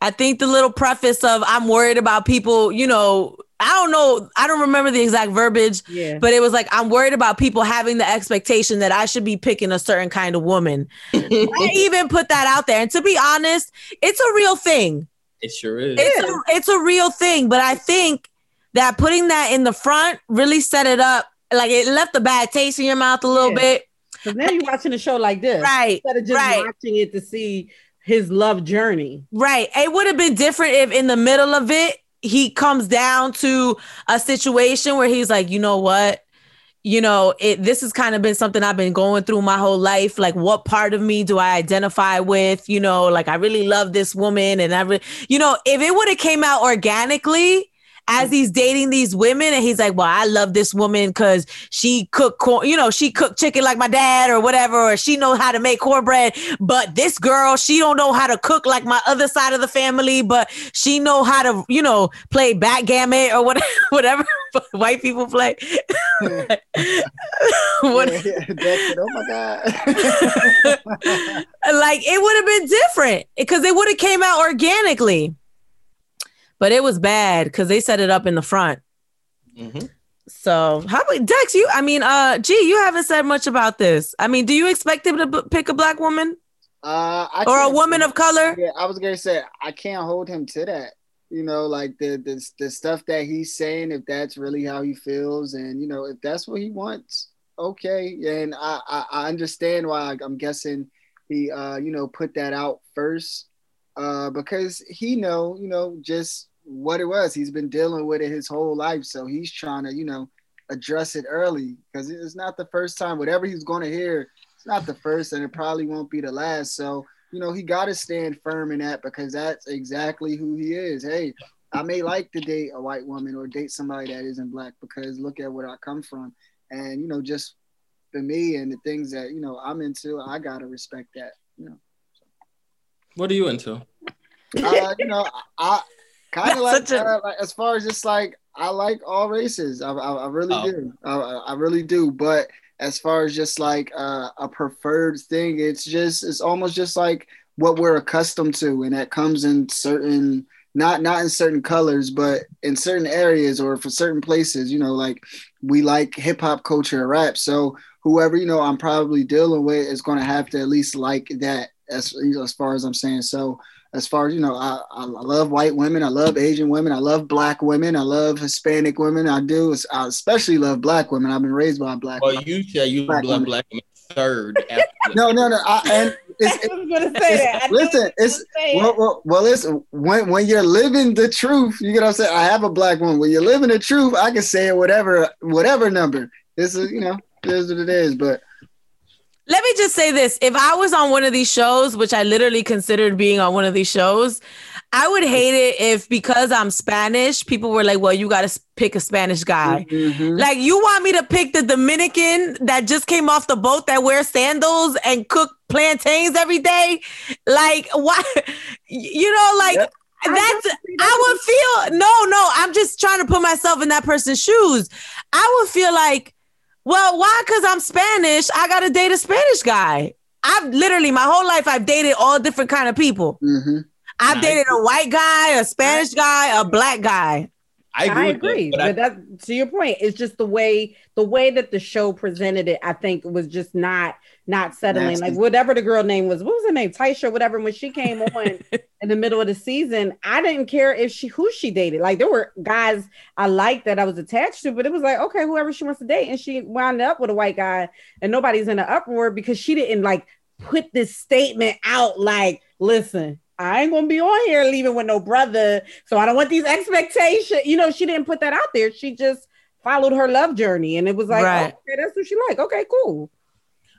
I think the little preface of "I'm worried about people," you know, I don't know. I don't remember the exact verbiage, yeah. but it was like I'm worried about people having the expectation that I should be picking a certain kind of woman. I even put that out there, and to be honest, it's a real thing. it sure is It's a, it's a real thing, but I think that putting that in the front really set it up. Like it left a bad taste in your mouth a little Yeah. bit, Because now you're watching a show like this right? instead of just right. watching it to see his love journey. Right. It would have been different if in the middle of it, he comes down to a situation where he's like, you know what? You know, it this has kind of been something I've been going through my whole life. Like, what part of me do I identify with? You know, like I really love this woman, and I, re- you know, if it would have came out organically as mm. he's dating these women, and he's like, well, I love this woman because she cook corn, you know, she cook chicken like my dad or whatever, or she know how to make cornbread. But this girl, she don't know how to cook like my other side of the family, but she know how to, you know, play backgammon or whatever, whatever white people play. what? Yeah, yeah. Oh my god. like it would have been different because it would have came out organically. But it was bad because they set it up in the front. Mhm. So how about Dex? You, I mean, uh, gee, you haven't said much about this. I mean, do you expect him to b- pick a black woman Uh, I or a woman of color? Yeah, I was gonna say I can't hold him to that. You know, like the the the stuff that he's saying, if that's really how he feels, and you know, if that's what he wants, okay. And I I, I understand why I'm guessing he uh you know put that out first, uh because he know you know just what it was. He's been dealing with it his whole life, so he's trying to you know address it early because it's not the first time. Whatever he's going to hear, it's not the first, and it probably won't be the last. So you know, he got to stand firm in that because that's exactly who he is. Hey, I may like to date a white woman or date somebody that isn't black because look at where I come from. And, you know, just for me and the things that, you know, I'm into, I got to respect that, you know. what are you into Uh, you know, I kind of like, a- like, as far as just like, I like all races. I, I, I really Oh. do. I, I really do. But as far as just like uh, a preferred thing, it's just, it's almost just like what we're accustomed to. And that comes in certain, not, not in certain colors, but in certain areas or for certain places, you know, like we like hip hop culture, rap. So whoever, you know, I'm probably dealing with is going to have to at least like that as you know, as far as I'm saying. So as far as you know, I, I love white women, I love Asian women, I love black women, I love Hispanic women. I do. I especially love black women. I've been raised by black. Well, you say you black love women. black women third. no, no, no. I, and it's, I was gonna say that. Listen, it's well, well, well, listen. When when you're living the truth, you get what I'm saying. I have a black woman. When you're living the truth, I can say it whatever whatever number. This is you know, it is what it is. But let me just say this: if I was on one of these shows, which I literally considered being on one of these shows, I would hate it if because I'm Spanish, people were like, "Well, you got to pick a Spanish guy." Mm-hmm. Like, you want me to pick the Dominican that just came off the boat that wears sandals and cook plantains every day? Like, why? You know, like. Yep. That's I would feel no, no. I'm just trying to put myself in that person's shoes. I would feel like, well, why? Because I'm Spanish, I gotta date a Spanish guy. I've literally my whole life I've dated all different kind of people. Mm-hmm. I've dated a white guy, a Spanish guy, a black guy. I agree. I agree. That, but, but that to your point, it's just the way the way that the show presented it. I think was just not not settling. Like whatever the girl name was, what was her name, Tayshia, whatever. When she came on in the middle of the season, I didn't care if she who she dated. Like there were guys I liked that I was attached to, but it was like okay, whoever she wants to date, and she wound up with a white guy, and nobody's in an uproar because she didn't like put this statement out like, listen, I ain't gonna be on here leaving with no brother. So I don't want these expectations. You know, she didn't put that out there. She just followed her love journey. And it was like, right. okay, that's what she like. Okay, cool.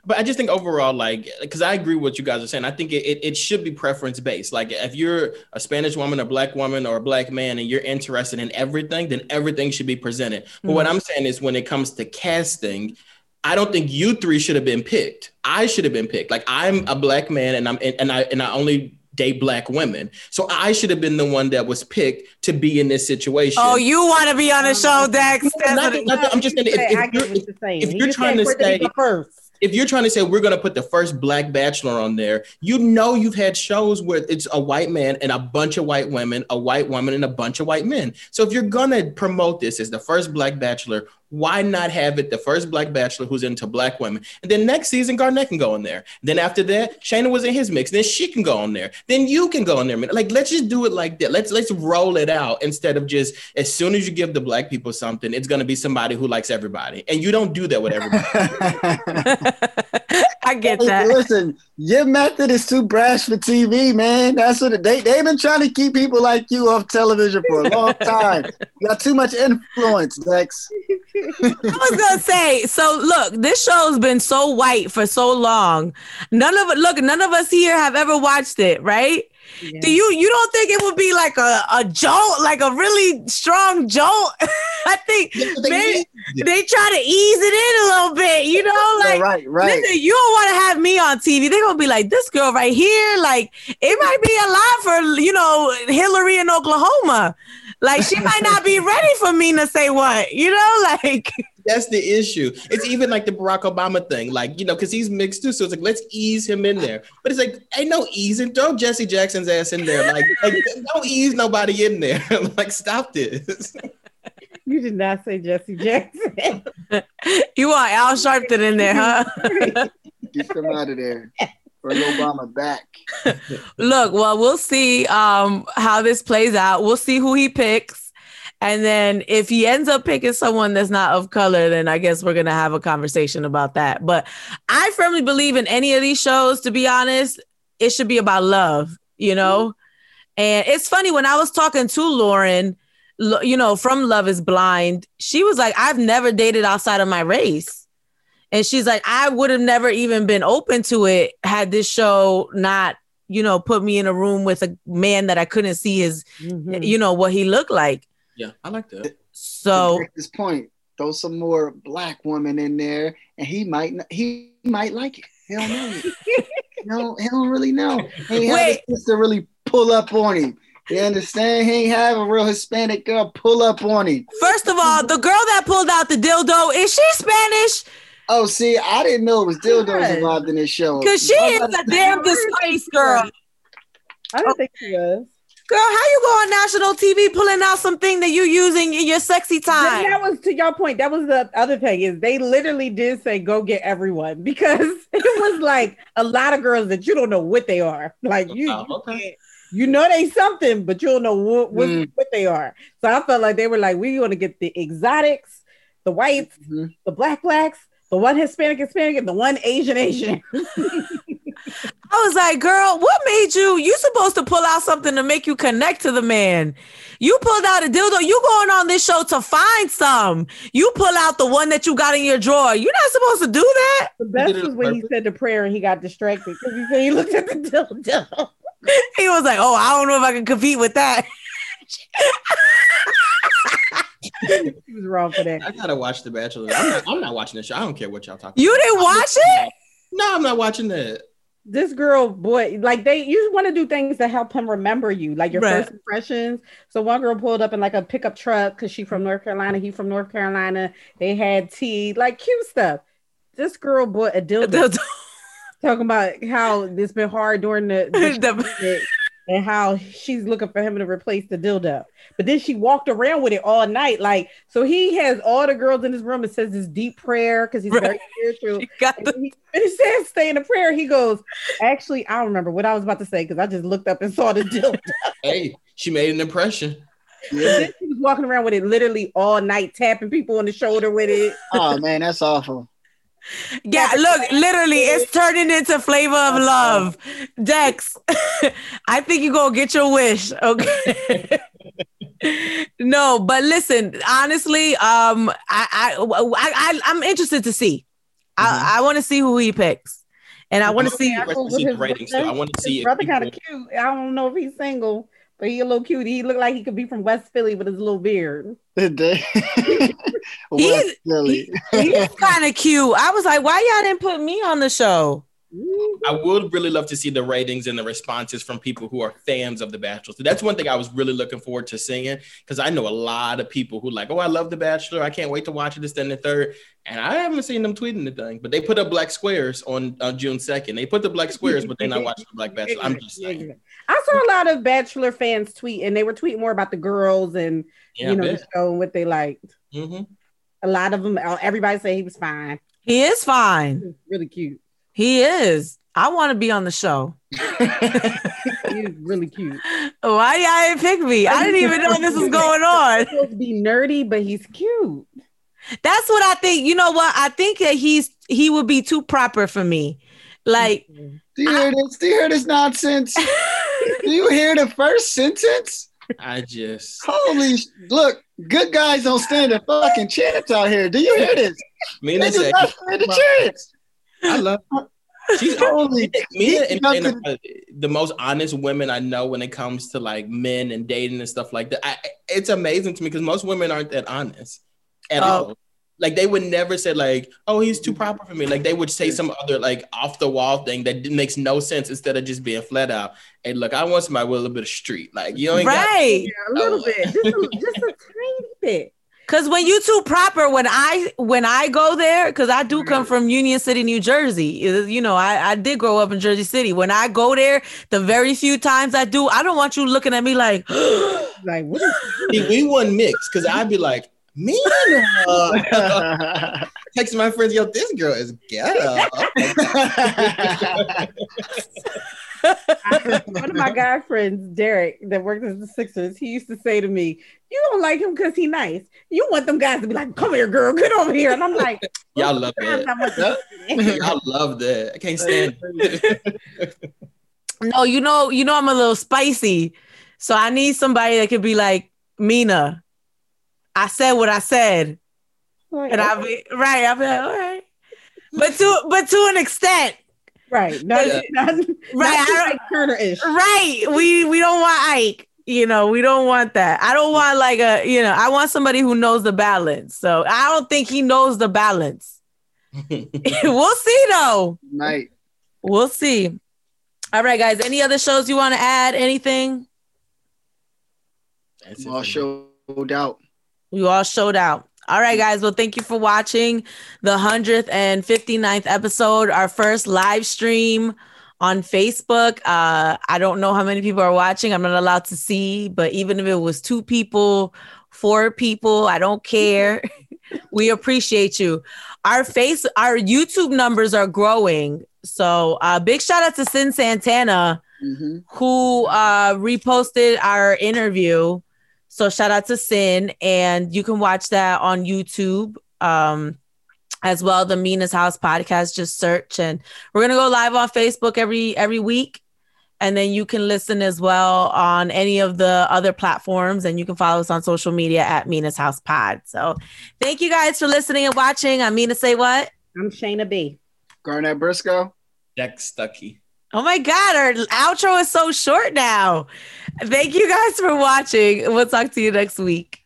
But I just think overall, like, because I agree with what you guys are saying. I think it, it, it, should be preference based. Like, if you're a Spanish woman, a black woman, or a black man, and you're interested in everything, then everything should be presented. But mm-hmm. what I'm saying is, when it comes to casting, I don't think you three should have been picked. I should have been picked. Like, I'm a black man, and I'm and I and I only date black women. So I should have been the one that was picked to be in this situation. Oh, you want to be on a show, Dex? Not, not, I'm just saying, if, if you're, if you're trying to stay first if you're trying to say we're going to put the first black bachelor on there, you know you've had shows where it's a white man and a bunch of white women, a white woman and a bunch of white men. So if you're going to promote this as the first black bachelor, why not have it the first black bachelor who's into black women? And then next season, Garnett can go in there. Then after that, Shayna was in his mix. Then she can go on there. Then you can go on there. Like, let's just do it like that. Let's let's roll it out instead of just as soon as you give the black people something, it's gonna be somebody who likes everybody. And you don't do that with everybody. I get that. Listen, your method is too brash for TV, man. That's what they they've been trying to keep people like you off television for a long time. you got too much influence, Dex. I was gonna say, so look, this show's been so white for so long. None of it, look, none of us here have ever watched it, right? Yeah. Do you you don't think it would be like a, a jolt, like a really strong jolt? I think maybe they try to ease it in a little bit, you know, like right, right. Listen, you don't want to have me on TV. They're gonna be like, this girl right here, like it might be a lot for you know Hillary in Oklahoma. Like she might not be ready for me to say what, you know, like that's the issue. It's even like the Barack Obama thing, like you know, because he's mixed too. So it's like let's ease him in there. But it's like ain't no easing. Throw Jesse Jackson's ass in there. Like, like don't ease nobody in there. like stop this. You did not say Jesse Jackson. you want Al Sharpton in there, huh? Get him out of there. Bring Obama back. Look, well, we'll see um, how this plays out. We'll see who he picks. And then if he ends up picking someone that's not of color, then I guess we're going to have a conversation about that. But I firmly believe in any of these shows, to be honest, it should be about love, you know? And it's funny when I was talking to Lauren, you know, from Love is Blind, she was like, I've never dated outside of my race. And she's like, I would have never even been open to it had this show not, you know, put me in a room with a man that I couldn't see his, mm-hmm. you know, what he looked like. Yeah, I like that. So at this point, throw some more black women in there, and he might not, he might like it. He don't know. no, he don't really know. He ain't have to really pull up on him. You understand? He ain't have a real Hispanic girl pull up on him. First of all, the girl that pulled out the dildo is she Spanish? Oh, see, I didn't know it was dildos involved in this show. Because she is a damn disgrace girl. I don't think she was. Girl, how you go on national TV pulling out something that you using in your sexy time? That was to your point. That was the other thing is they literally did say go get everyone because it was like a lot of girls that you don't know what they are. Like you, Oh, you okay. can't- you know they something, but you don't know what what, Mm. what they are. So I felt like they were like, we want to get the exotics, the whites, Mhm. the black blacks, the one Hispanic Hispanic, and the one Asian Asian. I was like, girl, what made you? You supposed to pull out something to make you connect to the man. You pulled out a dildo. You going on this show to find some. You pull out the one that you got in your drawer. You're not supposed to do that. The best was when he said the prayer and he got distracted because he said he looked at the dildo. He was like, oh, I don't know if I can compete with that. he was wrong for that. I gotta watch The Bachelor. I'm not, I'm not watching the show. I don't care what y'all talking. You about. didn't watch it? No, I'm not watching that. This girl boy like they you want to do things to help him remember you like your Right. first impressions. So one girl pulled up in like a pickup truck because she from north carolina he from north carolina. They had tea like cute stuff. This girl bought a dildo. Talking about how it's been hard during the, the and how she's looking for him to replace the dildo but then she walked around with it all night like so he has all the girls in his room and says this deep prayer because he's very spiritual She got and the- he finished saying stay in a prayer. He goes, actually, I don't remember what I was about to say because I just looked up and saw the dildo. Hey, she made an impression. Yeah. then he was walking around with it literally all night, tapping people on the shoulder with it. Oh man, that's awful. Yeah, look, literally, it's turning into flavor of love. Dex, I think you gonna get your wish. Okay. no, but listen, honestly, um, I I I, I I'm interested to see. I, I want to see who he picks, and I want to see. I I want to see his ratings. too. I want to see His brother kind of cute. I don't know if he's single, but he a little cute. He looked like he could be from West Philly with his little beard. Did? He's- Philly. He's kind of cute. I was like, why y'all didn't put me on the show? Mm-hmm. I would really love to see the ratings and the responses from people who are fans of The Bachelor. So that's one thing I was really looking forward to seeing because I know a lot of people who like, oh, I love The Bachelor. I can't wait to watch it. This, then the third. And I haven't seen them tweeting the thing, but they put up black squares on, on June 2nd. They put the black squares, but they're not watching the Black Bachelor. I'm just saying. I saw a lot of Bachelor fans tweet, and they were tweeting more about the girls and Yeah, you know I the show and what they liked. Mhm. A lot of them, everybody said he was fine. He is fine. was really cute. He is. I want to be on the show. He's really cute. Why y'all didn't pick me? I didn't even know this was going on. He's supposed to be nerdy, but he's cute. That's what I think. You know what? I think that he's he would be too proper for me. Like Do you hear this? Do you hear this nonsense? Do you hear the first sentence? I just, Holy look, good guys don't stand a fucking chance out here. Do you hear this? me They and do not stand a chance. I love Her. She's Holy me and, and, uh, the most honest women I know when it comes to like men and dating and stuff like that. I, it's amazing to me because most women aren't that honest at Oh. all. Like they would never say like, "Oh, he's too mm-hmm. proper for me." Like they would say some other like off the wall thing that makes no sense instead of just being flat out. Hey, look, I want somebody with a little bit of street. Like you ain't got right. Yeah, a little Oh. bit, just a, just a tiny bit. Cause when you too proper, when I when I go there, cause I do mm-hmm. come from Union City, New Jersey. It is- You know, I, I did grow up in Jersey City. When I go there, the very few times I do, I don't want you looking at me like, Like what is we wouldn't mix because I'd be like, me, uh, texting my friends, yo, this girl is ghetto. one of my guy friends, Derek, that worked at the Sixers, he used to say to me, You don't like him because he nice. You want them guys to be like, Come here, girl, get over here. And I'm like, Y'all love "Sometimes that. I want to- Y'all love that. I can't stand it. no, you know, you know, I'm a little spicy, so I need somebody that could be like, Mina, I said what I said, Like, and I'll be right. I'll be like, all right, but to but to an extent, right. Not, Yeah. not, right? right. I don't, Not Turner ish. Right. We we don't want Ike. You know, we don't want that. I don't want like a, you know, I want somebody who knows the balance. So I don't think he knows the balance. we'll see though. Right. We'll see. All right, guys. Any other shows you want to add? Anything? That's it All for me. showed out. We all showed out. All right, guys. Well, thank you for watching the 159th episode, our first live stream on Facebook. Uh, I don't know how many people are watching. I'm not allowed to see, but even if it was two people, four people, I don't care. we appreciate you. Our face, our YouTube numbers are growing. So uh, big shout out to Sin Santana, mm-hmm. who uh, reposted our interview. So shout out to Sin, and you can watch that on YouTube. Um, as well the Mina's House podcast. Just search, and we're gonna go live on Facebook every every week, and then you can listen as well on any of the other platforms, and you can follow us on social media at Mina's House Pod. So, thank you guys for listening and watching. I'm Mina. Say what? I'm Shayna B. Garnett Briscoe. Jack Stuckey. Oh my God, our outro is so short now. Thank you guys for watching. We'll talk to you next week.